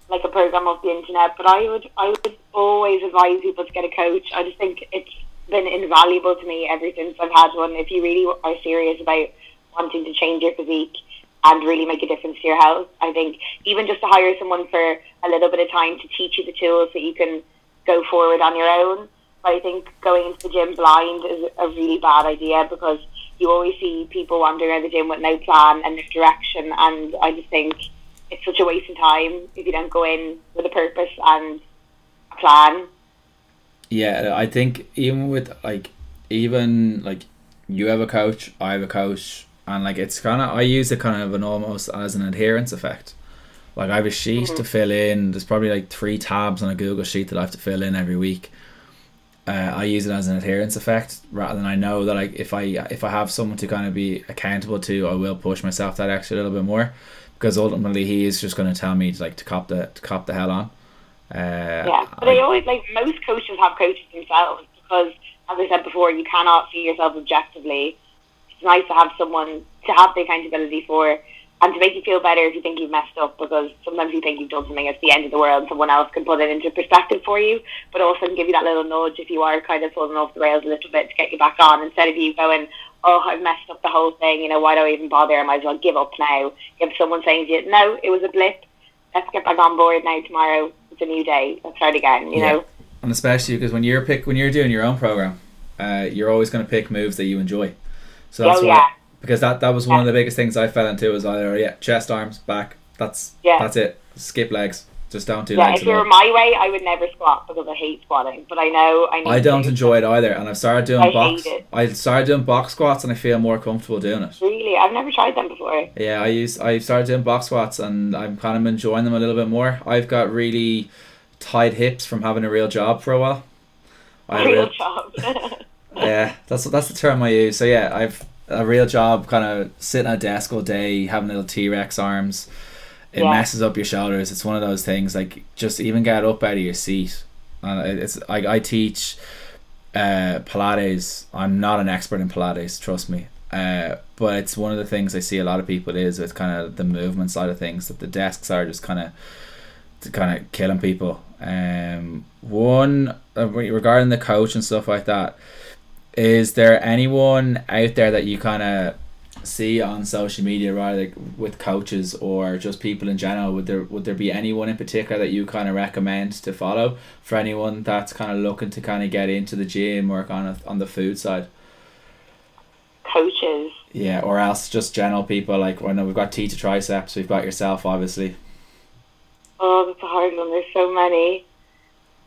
like a program off the internet, but I would I would always advise people to get a coach. I just think it's been invaluable to me ever since I've had one. If you really are serious about wanting to change your physique and really make a difference to your health, I think even just to hire someone for a little bit of time to teach you the tools that you can go forward on your own. I think going into the gym blind is a really bad idea because you always see people wandering around the gym with no plan and no direction, and I just think it's such a waste of time if you don't go in with a purpose and a plan.
Yeah, I think even with like even like you have a coach, I have a coach, and like it's kind of I use it kind of an almost as an adherence effect. Like I have a sheet mm-hmm. to fill in. There's probably like three tabs on a Google sheet that I have to fill in every week. Uh, I use it as an adherence effect rather than I know that like if I if I have someone to kind of be accountable to, I will push myself that extra little bit more because ultimately he is just going to tell me to, like to cop the to cop the hell on. Uh,
Yeah, but I always like most coaches have coaches themselves because, as I said before, you cannot see yourself objectively. It's nice to have someone to have the accountability for and to make you feel better if you think you've messed up because sometimes you think you've done something, it's the end of the world. And someone else can put it into perspective for you, but also can give you that little nudge if you are kind of falling off the rails a little bit to get you back on instead of you going, oh, I've messed up the whole thing. You know, why do I even bother? I might as well give up now. if someone saying to you, no, it was a blip. Let's get back on board now. Tomorrow it's a new day. Let's start again. You
Yeah.
know.
and especially because when you're pick when you're doing your own program, uh, you're always going to pick moves that you enjoy. So that's
Oh,
why
yeah.
Because that that was one of the biggest things I fell into was either yeah chest arms back that's
Yeah.
that's it skip legs just don't do
Yeah,
legs
if you were my way, I would never squat because I hate squatting. But I know I need
I don't
to.
enjoy it either, and I've started doing
I
box. I started doing box squats, and I feel more comfortable doing it.
Really, I've never tried them before.
Yeah, I use I started doing box squats, and I'm kind of enjoying them a little bit more. I've got really tight hips from having a real job for a while. I
Real
real-
job. [laughs]
yeah, that's that's the term I use. So yeah, I've a real job, kind of sitting at a desk all day, having little T Rex arms. It
Yeah.
messes up your shoulders. It's one of those things like just even get up out of your seat. And it's I I teach uh, Pilates. I'm not an expert in Pilates, trust me. Uh, but it's one of the things I see a lot of people is with kind of the movement side of things that the desks are just kind of kind of killing people. Um, one uh, regarding the coach and stuff like that is there anyone out there that you kind of see on social media rather like with coaches or just people in general would there would there be anyone in particular that you kind of recommend to follow for anyone that's kind of looking to kind of get into the gym or kind of on the food side
Coaches.
yeah or else just general people like I know we've got T to triceps we've got yourself obviously
Oh, that's a hard one. There's so many.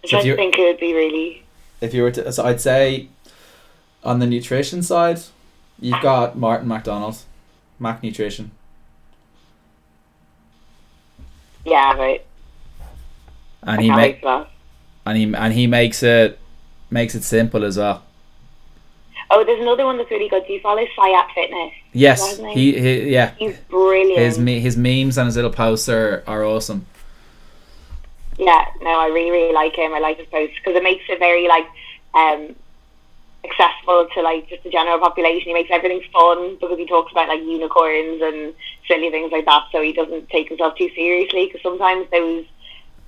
I
So
think it would be really.
if you were to so I'd say on the nutrition side you've got Martin MacDonald Mac Nutrition
Yeah, right.
And
I
he
can't
make
wait for that.
and he and he makes it makes it simple as well.
Oh, there's another one that's really good. Do you follow Sayat Fitness?
Yes,
he?
he, yeah.
He's brilliant.
His me his memes and his little posts are, are awesome.
Yeah, no, I really, really like him. I like his posts because it makes it very like um accessible to like just the general population. He makes everything fun because he talks about like unicorns and silly things like that. So he doesn't take himself too seriously because sometimes those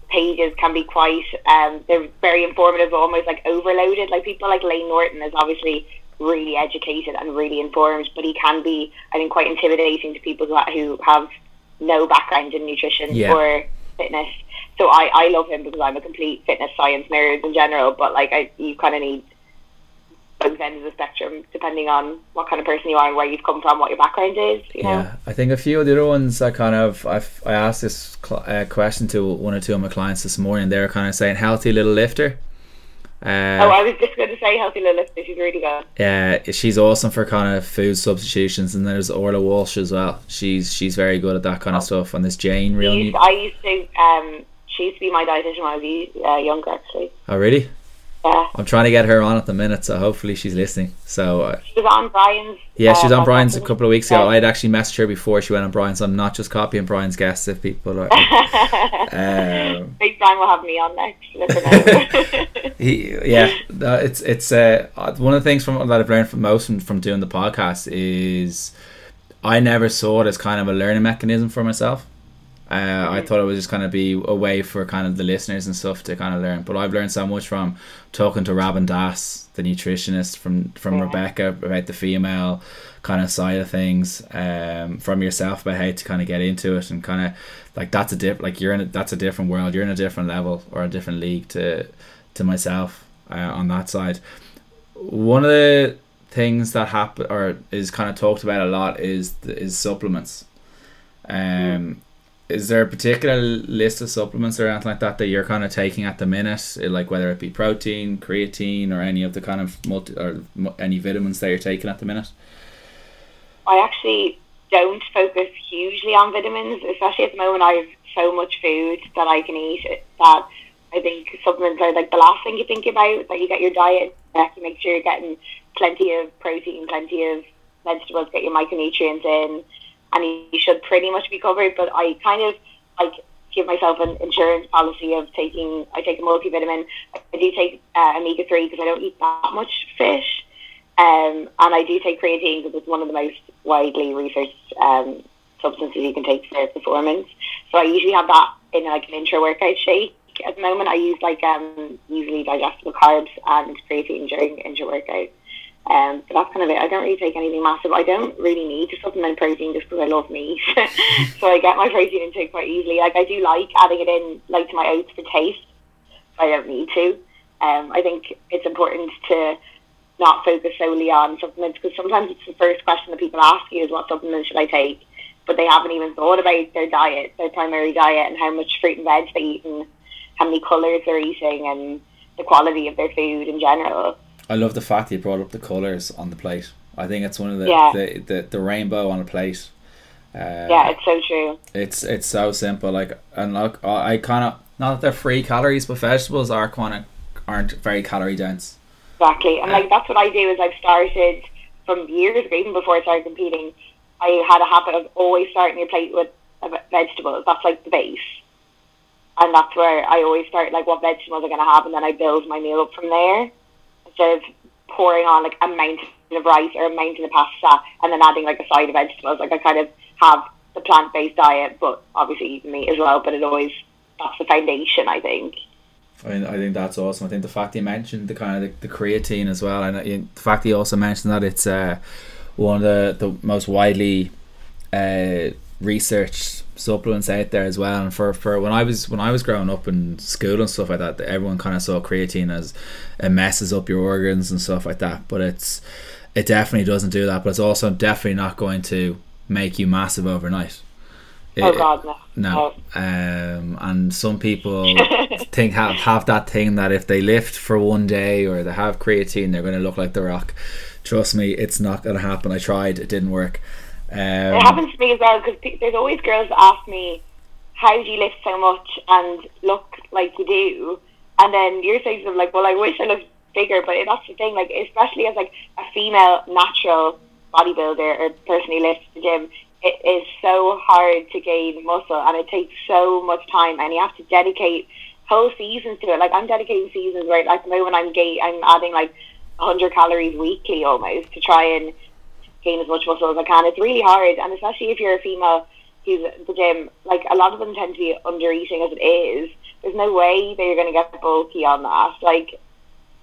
pages can be quite um they're very informative, but almost like overloaded. Like people like Layne Norton is obviously really educated and really informed, but he can be I think quite intimidating to people who who have no background in nutrition
Yeah.
or fitness. So I, I love him because I'm a complete fitness science nerd in general, but like I you kind of need both ends of the spectrum depending on what kind of person you are and where you've come from, what your background is. You know?
Yeah, I think a few of the other ones I kind of I've, I asked this cl- uh, question to one or two of my clients this morning. They're kind of saying healthy little lifter.
Oh,
Uh,
I was just going to say Healthy little lifter. she's really good.
yeah, she's awesome for kind of food substitutions, and there's Orla Walsh as well. She's she's very good at that kind of stuff. And this Jane,
She
real.
used,
new-
I used to, um, she used to be my dietitian when I was uh, younger, actually.
oh really?
Yeah.
I'm trying to get her on at the minute, so hopefully she's listening. So uh,
She was on Brian's.
yeah, she was
uh,
on Brian's a couple of weeks ago.
I
had actually messaged her before she went on Brian's. I'm not just copying Brian's guests if people are. [laughs] um,
Big Brian will have me on next. [laughs]
He, yeah, no, it's it's uh, one of the things from that I've learned from most from, from doing the podcast is I never saw it as kind of a learning mechanism for myself. Uh, I thought it was just kind of be a way for kind of the listeners and stuff to kind of learn. But I've learned so much from talking to Robin Das, the nutritionist, from from
Yeah.
Rebecca about the female kind of side of things, um, from yourself about how to kind of get into it and kind of like that's a dip, like you're in a, that's a different world. You're in a different level or a different league to to myself uh, on that side. One of the things that happen or is kind of talked about a lot is is supplements. Um, is there a particular list of supplements or anything like that that you're kind of taking at the minute, like whether it be protein, creatine, or any of the kind of multi or any vitamins that you're taking at the minute?
I actually don't focus hugely on vitamins, especially at the moment. I have so much food that I can eat that I think supplements are like the last thing you think about. That you get your diet you make sure you're getting plenty of protein, plenty of vegetables, get your micronutrients in, and you should pretty much be covered. But I kind of like give myself an insurance policy of taking. I take a multivitamin. I do take uh, omega three because I don't eat that much fish. Um, and I do take creatine because it's one of the most widely researched um, substances you can take for performance. So I usually have that in like an intra workout shake. At the moment, I use like um, easily digestible carbs and creatine during intra workout. Um, but that's kind of it. I don't really take anything massive. I don't really need to supplement protein just because I love meat. [laughs] so I get my protein intake quite easily. Like I do like adding it in like to my oats for taste. I don't need to. Um, I think it's important to not focus solely on supplements because sometimes it's the first question that people ask you is what supplements should I take, but they haven't even thought about their diet, their primary diet, and how much fruit and veg they eat, and how many colours they're eating, and the quality of their food in general.
I love the fact that you brought up the colors on the plate. I think it's one of the
Yeah.
the, the, the rainbow on a plate. Uh,
yeah, it's so true.
it's it's so simple. Like and look, I, I kind of not that they're free calories, but vegetables are kind of aren't very calorie dense.
Exactly. And like that's what I do is I've started from years ago, even before I started competing, I had a habit of always starting your plate with uh, vegetables. That's like the base. And that's where I always start like what vegetables I'm gonna have and then I build my meal up from there. Of pouring on like a mountain of rice or a mountain of pasta and then adding like a side of vegetables. Like I kind of have the plant based diet but obviously eating meat as well, but it always that's the foundation I think.
I mean, I think that's awesome. I think the fact you mentioned the kind of the, the creatine as well, and uh, the fact you also mentioned that it's uh, one of the, the most widely uh, researched supplements out there as well. And for, for when I was when I was growing up in school and stuff like that, everyone kind of saw creatine as it messes up your organs and stuff like that. But it's it definitely doesn't do that. But it's also definitely not going to make you massive overnight.
Oh
It-
god no.
no. Um, and some people [laughs] think have, have that thing that if they lift for one day or they have creatine, they're going to look like the rock. Trust me, it's not going to happen. I tried, it didn't work. Um,
It happens to me as well because there's always girls that ask me how do you lift so much and look like you do? And then you're saying something like, well, I wish I looked bigger, but that's the thing, like, especially as like a female natural bodybuilder or person who lifts the gym, it is so hard to gain muscle and it takes so much time and you have to dedicate whole seasons to it. Like I'm dedicating seasons where like the moment I'm gay I'm adding like hundred calories weekly almost to try and gain as much muscle as I can. It's really hard and especially if you're a female who's at the gym, like a lot of them tend to be under eating as it is. There's no way that you're gonna get bulky on that. Like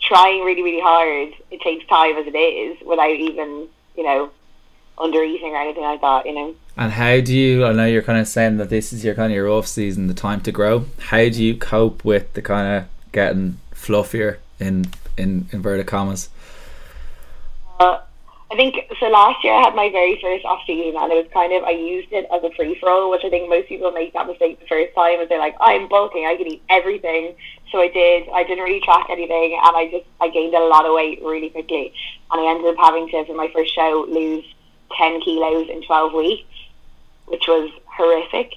trying really, really hard, it takes time as it is without even, you know, under eating or anything like that, you know.
And how do you? I know you're kind of saying that this is your kind of your off season, the time to grow. How do you cope with the kind of getting fluffier in in inverted commas?
Uh, I think so. Last year I had my very first off season, and it was kind of I used it as a free for all, which I think most people make that mistake the first time, is they're like, I'm bulking, I can eat everything. So I did. I didn't really track anything, and I just I gained a lot of weight really quickly, and I ended up having to for my first show lose 10 kilos in 12 weeks, which was horrific.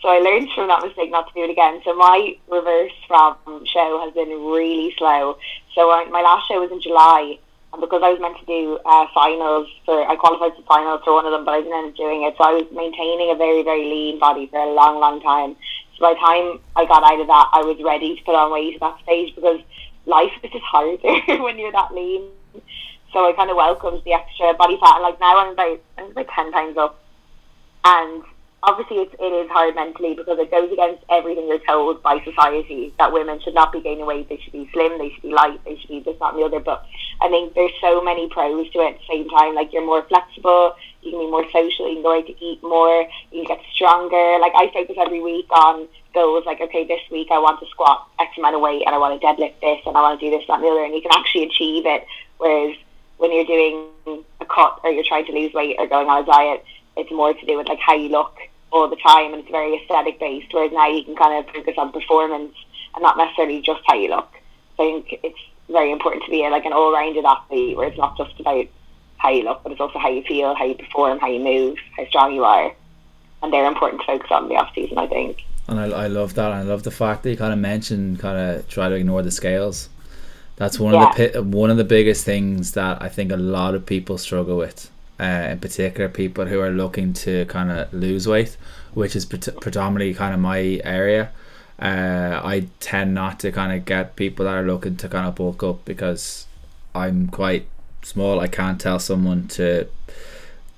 So I learned from that mistake not to do it again. So my reverse from show has been really slow. So I, my last show was in July, and because I was meant to do uh, finals for, I qualified for finals for one of them, but I didn't end up doing it. So I was maintaining a very, very lean body for a long, long time. So by the time I got out of that, I was ready to put on weight at that stage because life is just harder [laughs] when you're that lean. So I kind of welcomed the extra body fat, and like now I'm about I'm about ten pounds up, and obviously it's, it is hard mentally because it goes against everything you're told by society that women should not be gaining weight, they should be slim, they should be light, they should be this, that, and the other. But I think there's so many pros to it at the same time. Like you're more flexible, you can be more social, you can go out to eat more, you can get stronger. Like I focus every week on goals like, okay, this week I want to squat X amount of weight and I want to deadlift this and I want to do this, that, and the other. And you can actually achieve it. Whereas when you're doing a cut or you're trying to lose weight or going on a diet, it's more to do with like how you look all the time and it's very aesthetic based. Whereas now you can kind of focus on performance and not necessarily just how you look. So I think it's very important to be a, like an all rounded athlete where it's not just about how you look, but it's also how you feel, how you perform, how you move, how strong you are. And they're important to focus on in the off season, I think.
And I, I love that. I love the fact that you kind of mentioned kind of try to ignore the scales that's one yeah. of the one of the biggest things that I think a lot of people struggle with. Uh, in particular, people who are looking to kind of lose weight, which is pre- predominantly kind of my area. Uh, I tend not to kind of get people that are looking to kind of bulk up because I'm quite small. I can't tell someone to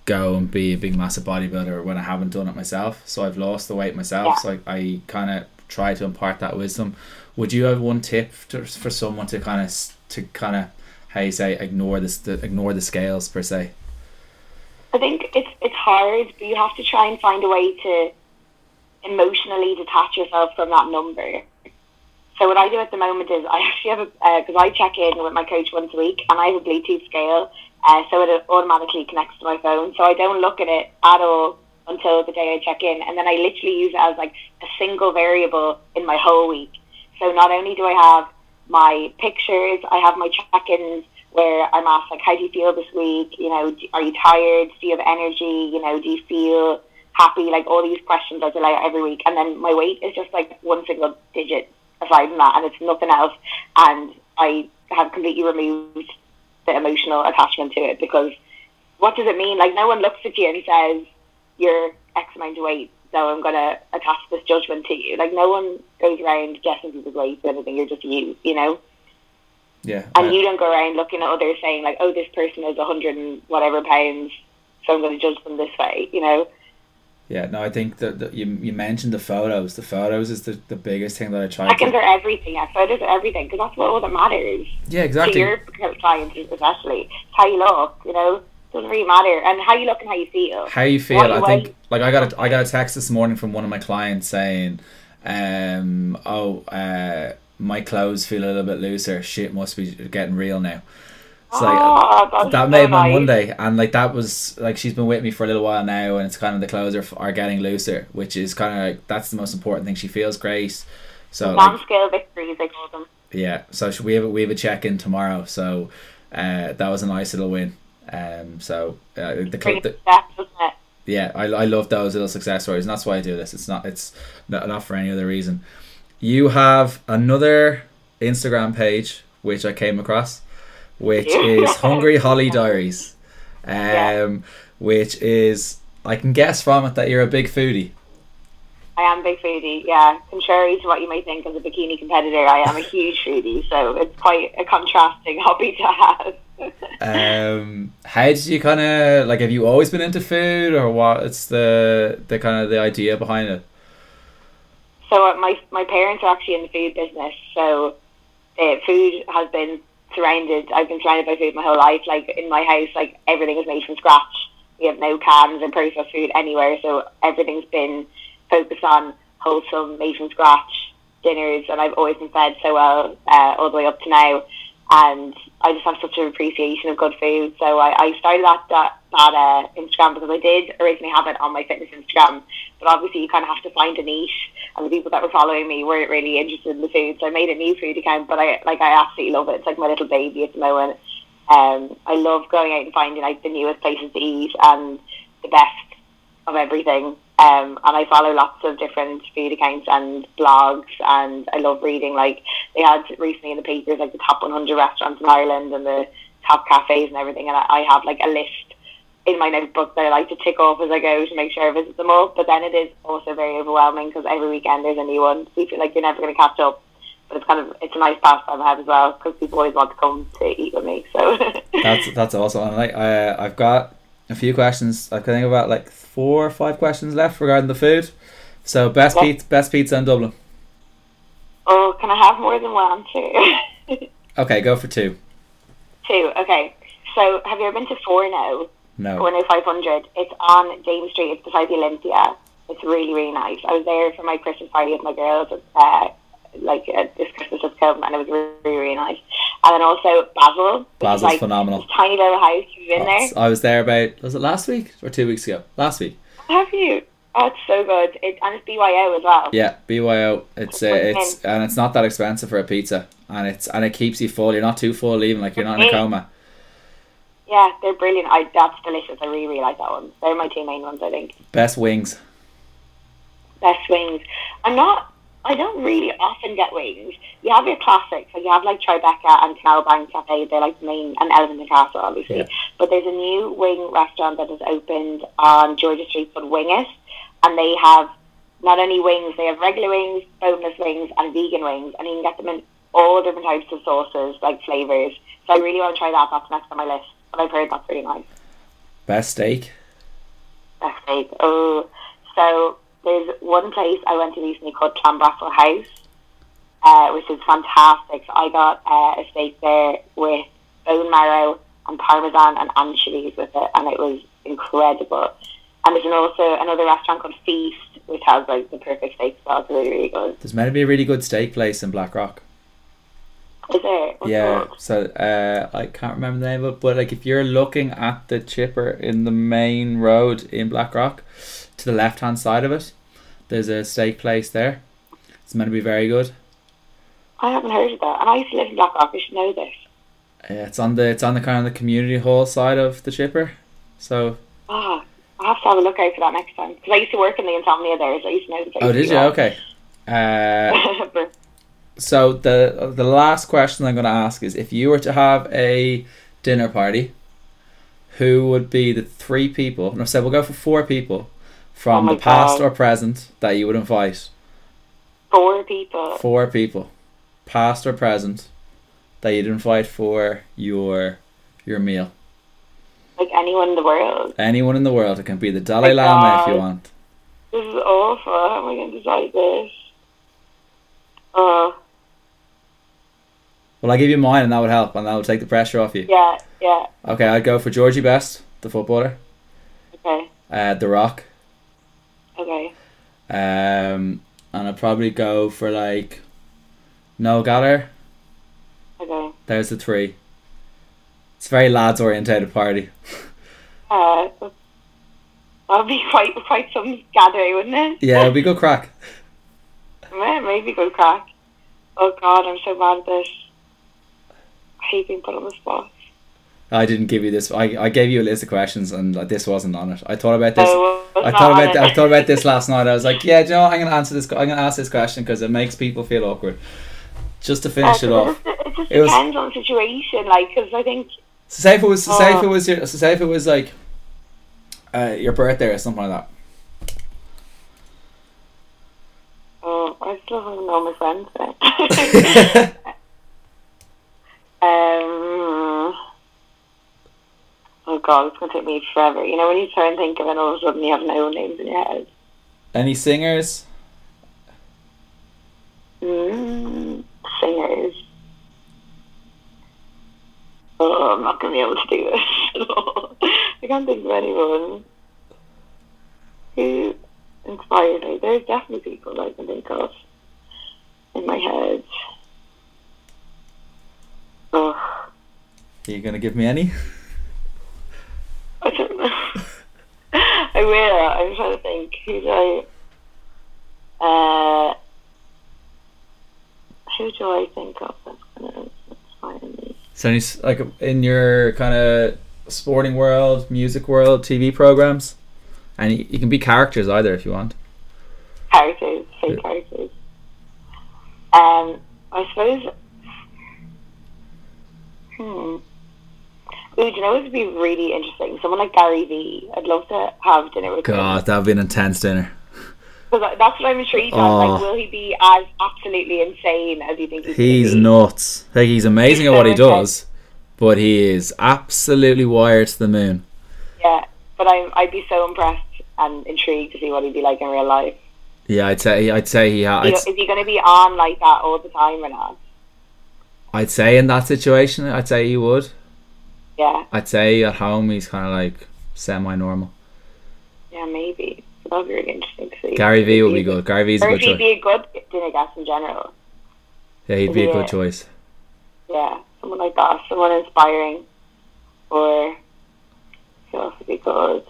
go and be a big massive bodybuilder when I haven't done it myself. So I've lost the weight myself. So I, I kind of try to impart that wisdom would you have one tip to, for someone to kind of to kind of how you say ignore this the, ignore the scales per se?
I think it's it's hard, but you have to try and find a way to emotionally detach yourself from that number. So what I do at the moment is I [laughs] actually have a because uh, I check in with my coach once a week, and I have a Bluetooth scale, uh, so it automatically connects to my phone. So I don't look at it at all until the day I check in, and then I literally use it as like a single variable in my whole week. So not only do I have my pictures, I have my check-ins where I'm asked like, how do you feel this week? You know, are you tired? Do you have energy? You know, do you feel happy? Like all these questions I fill every week, and then my weight is just like one single digit aside from that, and it's nothing else. And I have completely removed the emotional attachment to it because what does it mean? Like no one looks at you and says you're X amount of weight so I'm to attach this judgment to you. Like, no one goes around guessing people's weight or anything. You're just you, you know?
Yeah.
And you don't go around looking at others saying, like, oh, this person is 100 and whatever pounds, so I'm going to judge them this way, you know?
Yeah, no, I think that, that you you mentioned the photos. The photos is the, the biggest thing that I try.
Seconds to... are everything. Yeah, photos are everything because that's what all that matters.
Yeah, exactly.
To your clients, especially how you look. You know, doesn't really matter, and how you look and how you feel.
How you feel, I think. Like I got a, I got a text this morning from one of my clients saying, um, "Oh, uh, my clothes feel a little bit looser. Shit must be getting real now." It's like oh, that made so my nice. Monday, and like that was like she's been with me for a little while now, and it's kind of the clothes are, are getting looser, which is kind of like that's the most important thing. She feels great, so
non-scale victories, I call them.
Yeah, so we have a, we have a check in tomorrow, so uh, that was a nice little win. Um, so uh, the, the yeah, I, I love those little success stories, and that's why I do this. It's not it's not, not for any other reason. You have another Instagram page which I came across, which [laughs] is Hungry Holly Diaries, um,
Yeah.
which is I can guess from it that you're a big foodie.
I am a big foodie, yeah. Contrary to what you may think as a bikini competitor, I am a huge foodie, so it's quite a contrasting [laughs] hobby to have.
Um, how did you kind of like? Have you always been into food, or what? It's the the kind of the idea behind it.
So uh, my my parents are actually in the food business, so uh, food has been surrounded. I've been surrounded by food my whole life. Like in my house, like everything is made from scratch. We have no cans and processed food anywhere, so everything's been focused on wholesome, made from scratch dinners, and I've always been fed so well uh, all the way up to now. And I just have such an appreciation of good food. So I, I started that that, that uh, Instagram because I did originally have it on my fitness Instagram, but obviously you kind of have to find a niche. And the people that were following me weren't really interested in the food, so I made a new food account. But I like I absolutely love it. It's like my little baby at the moment. Um, I love going out and finding like the newest places to eat and the best of everything. Um, and I follow lots of different food accounts and blogs, and I love reading. Like they had recently in the papers, like the top 100 restaurants in Ireland and the top cafes and everything. And I, I have like a list in my notebook that I like to tick off as I go to make sure I visit them all. But then it is also very overwhelming because every weekend there's a new one. So you feel like you're never going to catch up. But it's kind of it's a nice pastime I have as well because people always want to come to eat with me. So [laughs]
That's that's awesome. And like I I've got a few questions. I think about like four or five questions left regarding the food. So best
Yeah.
pizza, best pizza in Dublin.
oh, can I have more than one too? [laughs]
Okay, go for two.
Two. Okay. So have you ever been to Forno?
No.
Forno five hundred. It's on James Street. It's beside the Olympia. It's really really nice. I was there for my Christmas party with my girls. Uh, like uh, this Christmas just come, and it was really really, really nice. And then also is
Basil's
like
phenomenal.
Tiny little house. You've been there.
I was there about was it last week or two weeks ago? Last week.
Have you? Oh, it's so good. It, and it's BYO as well.
Yeah, BYO. It's uh, it's and it's not that expensive for a pizza, and it's and it keeps you full. You're not too full, even like you're not in a coma.
Yeah, they're brilliant. I that's delicious. I really really like that one. They're my two main ones. I think.
Best wings.
best wings. I'm not. I don't really often get wings. You have your classics, like you have like Tribeca and Canal Bank Cafe. They're like the main, and Elephant and Castle, obviously.
Yeah.
But there's a new wing restaurant that has opened on George's Street called Wing It, and they have not only wings, they have regular wings, boneless wings, and vegan wings, and you can get them in all different types of sauces, like flavors. So I really want to try that. That's next on my list. But I've heard that's really nice.
Best steak.
Best steak. Oh, so there's one place I went to recently called Clanbrassil House, uh, which is fantastic. So I got uh, a steak there with bone marrow and parmesan and anchovies with it, and it was incredible. And there's also another restaurant called Feast, which has like the perfect steak as well. It's really, really good.
There's meant to be a really good steak place in Blackrock.
Is? What's it
Yeah,
called?
so uh, I can't remember the name of it, but like if you're looking at the chipper in the main road in Blackrock, to the left hand side of it, there's a steak place there. It's meant to be very good.
I haven't heard of that. And I used to live in Blackrock. I should know this.
Uh, it's on the it's on the kind of the community hall side of the chipper. So
Ah, I have to have a look out for that next time because I used to work in the insomnia there, so I used to know the place.
oh, did you? Okay. Uh, [laughs] so the the last question I'm going to ask is if you were to have a dinner party, who would be the three people? No, so we'll go for four people from
Oh
the past
God.
or present that you would invite.
Four people.
Four people, past or present, that you'd invite for your your meal.
Like anyone in the world.
Anyone in the world. It can be the Dalai
My
Lama if you want.
This is awful. How am I going to decide this? Oh,
Well, I'll give you mine, and that would help, and that would take the pressure off you.
yeah, yeah.
Okay, I'd go for Georgie Best, the footballer.
Okay,
Uh, the Rock.
Okay.
Um, and I'd probably go for like Noel Gallagher.
Okay.
There's the three. It's a very lads orientated party.
Uh, that'd be quite quite some gathering, wouldn't it?
Yeah, it'll be good craic.
Yeah, maybe good craic. Oh God, I'm so bad at this. I hate being put on the spot.
I didn't give you this. I, I gave you a list of questions, and this wasn't on it. I thought about this.
Oh,
I thought about. I thought about this [laughs] last night. I was like, yeah, do you know, what? I'm gonna answer this. I'm gonna ask this question because it makes people feel awkward. Just to finish it off.
It just, it just
It was-
depends on the situation, like, because I think
So say if it was, say if
Oh.
it was your, so say if it was like, uh, your birthday or something like that.
Oh, I still haven't known my friends [laughs] [laughs] then.
that.
um, oh god, it's gonna take me forever. You know when you try and think of it, all of a sudden you have no names in your head.
Any singers?
Mm, singers. Oh, I'm not gonna be able to do this. [laughs] I can't think of anyone who inspired me. There's definitely people I can think of in my head. Oh.
Are you gonna give me any? [laughs]
I don't know. I will. I'm trying to think. Who do I? Uh, who do I think of that's gonna inspire me?
So any, like in your kind of sporting world, music world, TV programs, and you, you can be characters either if you want.
Characters, fake
Yeah.
characters. Um, I suppose. Hmm. Ooh, do you know what would be really interesting? Someone like Gary Vee. I'd love to have dinner with him.
God, that'd be an intense dinner.
Because that's what I'm intrigued on.
Oh.
Like, will he be as absolutely insane as you think he's
He's
be?
nuts. Like he's amazing at what he does, but he is absolutely wired to the moon.
Yeah, but I'm, I'd be so impressed and intrigued to see what he'd be like in real life.
Yeah, I'd say I'd say he ha-
You is he going to be on like that all the time or not?
I'd say in that situation, I'd say he would.
Yeah,
I'd say at home he's kind of like semi-normal.
yeah, maybe. That'd be really interesting to see.
Gary Vee would be good. Gary Vee's a good
if he'd be a good dinner guest in general.
Yeah, he'd be a good choice.
Yeah, someone like that. Someone inspiring. Or who else would be good?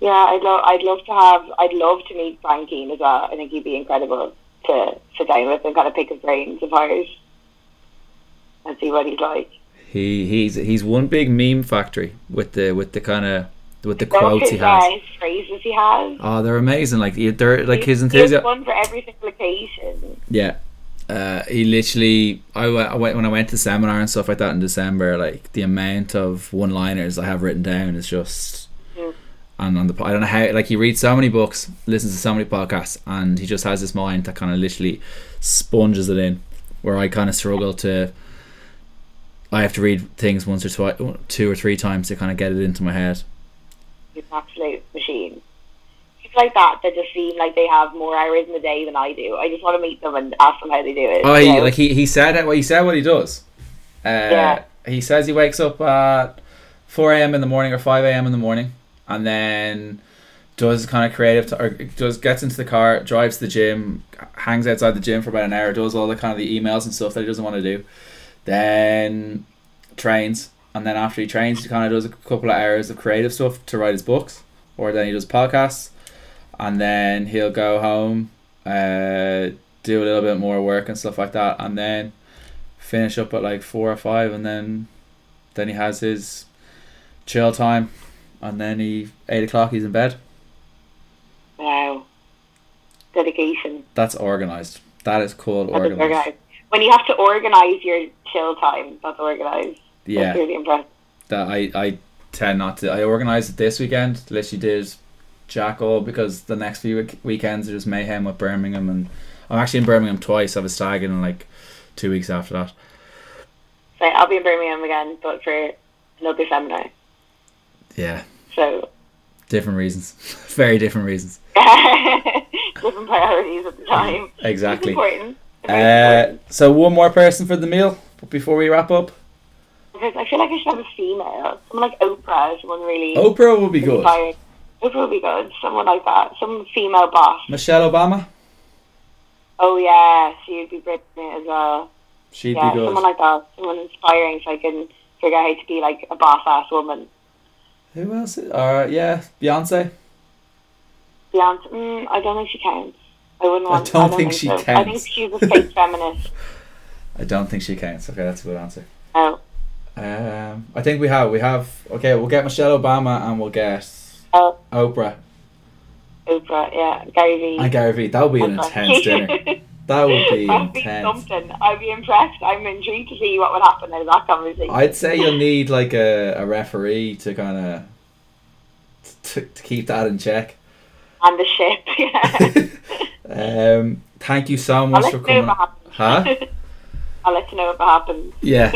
Yeah, I'd love. I'd love to have. I'd love to meet Brian Keane as well. I think he'd be incredible to sit down with and kind of pick his brains apart and see what he's like.
He he's he's one big meme factory with the with the kind of with the quotes he has.
his phrases he has.
Oh, they're amazing. Like he- they're like his enthusiasm.
one for every single occasion.
Yeah. Uh, he literally, I, I went when I went to seminar and stuff like that in December. Like the amount of one-liners I have written down is just,
Mm.
and on the I don't know how like he reads so many books, listens to so many podcasts, and he just has this mind that kind of literally sponges it in. Where I kind of struggle to, I have to read things once or twice, two or three times to kind of get it into my head.
He's an absolute machine. People like that that just seem like they have more hours in the day than I do. I just want to meet them and ask them how they do it.
Oh, he, like he, he said. Well, he said what he does. Uh,
Yeah.
He says he wakes up at four a.m. in the morning or five a.m. in the morning, and then does kind of creative t- or does gets into the car, drives to the gym, hangs outside the gym for about an hour, does all the kind of the emails and stuff that he doesn't want to do, then trains, and then after he trains, he kind of does a couple of hours of creative stuff to write his books, or then he does podcasts, and then he'll go home, uh, do a little bit more work and stuff like that, and then finish up at like four or five, and then then he has his chill time, and then he eight o'clock he's in bed.
wow. Dedication.
That's organized. That is called
That is
organized.
When you have to organise your chill time, that's organised.
Yeah,
That's really impressive.
that I I tend not to. I organized it this weekend. Literally did jack all because the next few week- weekends are just mayhem with Birmingham, and I'm actually in Birmingham twice. I was a stag in like two weeks after that.
So I'll be in Birmingham again, but for another seminar.
Yeah,
So
different reasons, [laughs] very different reasons. [laughs]
different priorities at the [laughs] time.
Exactly.
It's important. It's very
Uh, so one more person for the meal before we wrap up.
Because I feel like I should have a female. Someone like Oprah, someone really
Oprah will be good.
Oprah would be good. Someone like that. Some female boss.
Michelle Obama,
Oh yeah, she would be brilliant as well.
she'd
yeah,
be good.
someone like that. Someone inspiring so I can figure out how to be like a boss ass woman.
Who else? Uh, yeah, Beyonce.
Beyonce, mm, I don't think she counts. I wouldn't
I
want.
don't think she
so. I think she's a fake feminist.
I don't think she counts. Okay, that's a good answer.
Oh,
Um, I think we have. We have. Okay, we'll get Michelle Obama and we'll get
Oh.
Oprah
Oprah, yeah, Gary Vee.
and Gary Vee. That would be an intense dinner. [laughs] That would be
That'd be something. I'd be impressed. I'm intrigued to see what would happen out of that conversation.
I'd say you'll need like a, a referee to kind of to, to keep that in check.
And the ship, [laughs] yeah. [laughs]
um, thank you so
I'll
much for coming. Huh? [laughs]
I'll let you know if it happens.
Yeah,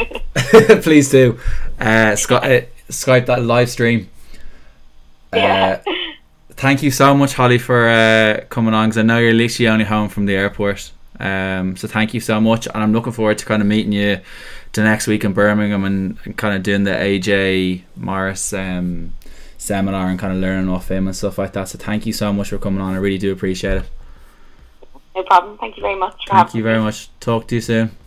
please do. Uh, Sky- uh, Skype that live stream. Uh,
Yeah.
thank you so much, Holly, for uh, coming on because I know you're literally only home from the airport. Um, so thank you so much, and I'm looking forward to kind of meeting you the next week in Birmingham and, and kind of doing the AJ Morris um, seminar and kind of learning off him and stuff like that. So thank you so much for coming on. I really do appreciate it.
no problem. Thank you very much for
Thank you very much. Talk to you soon.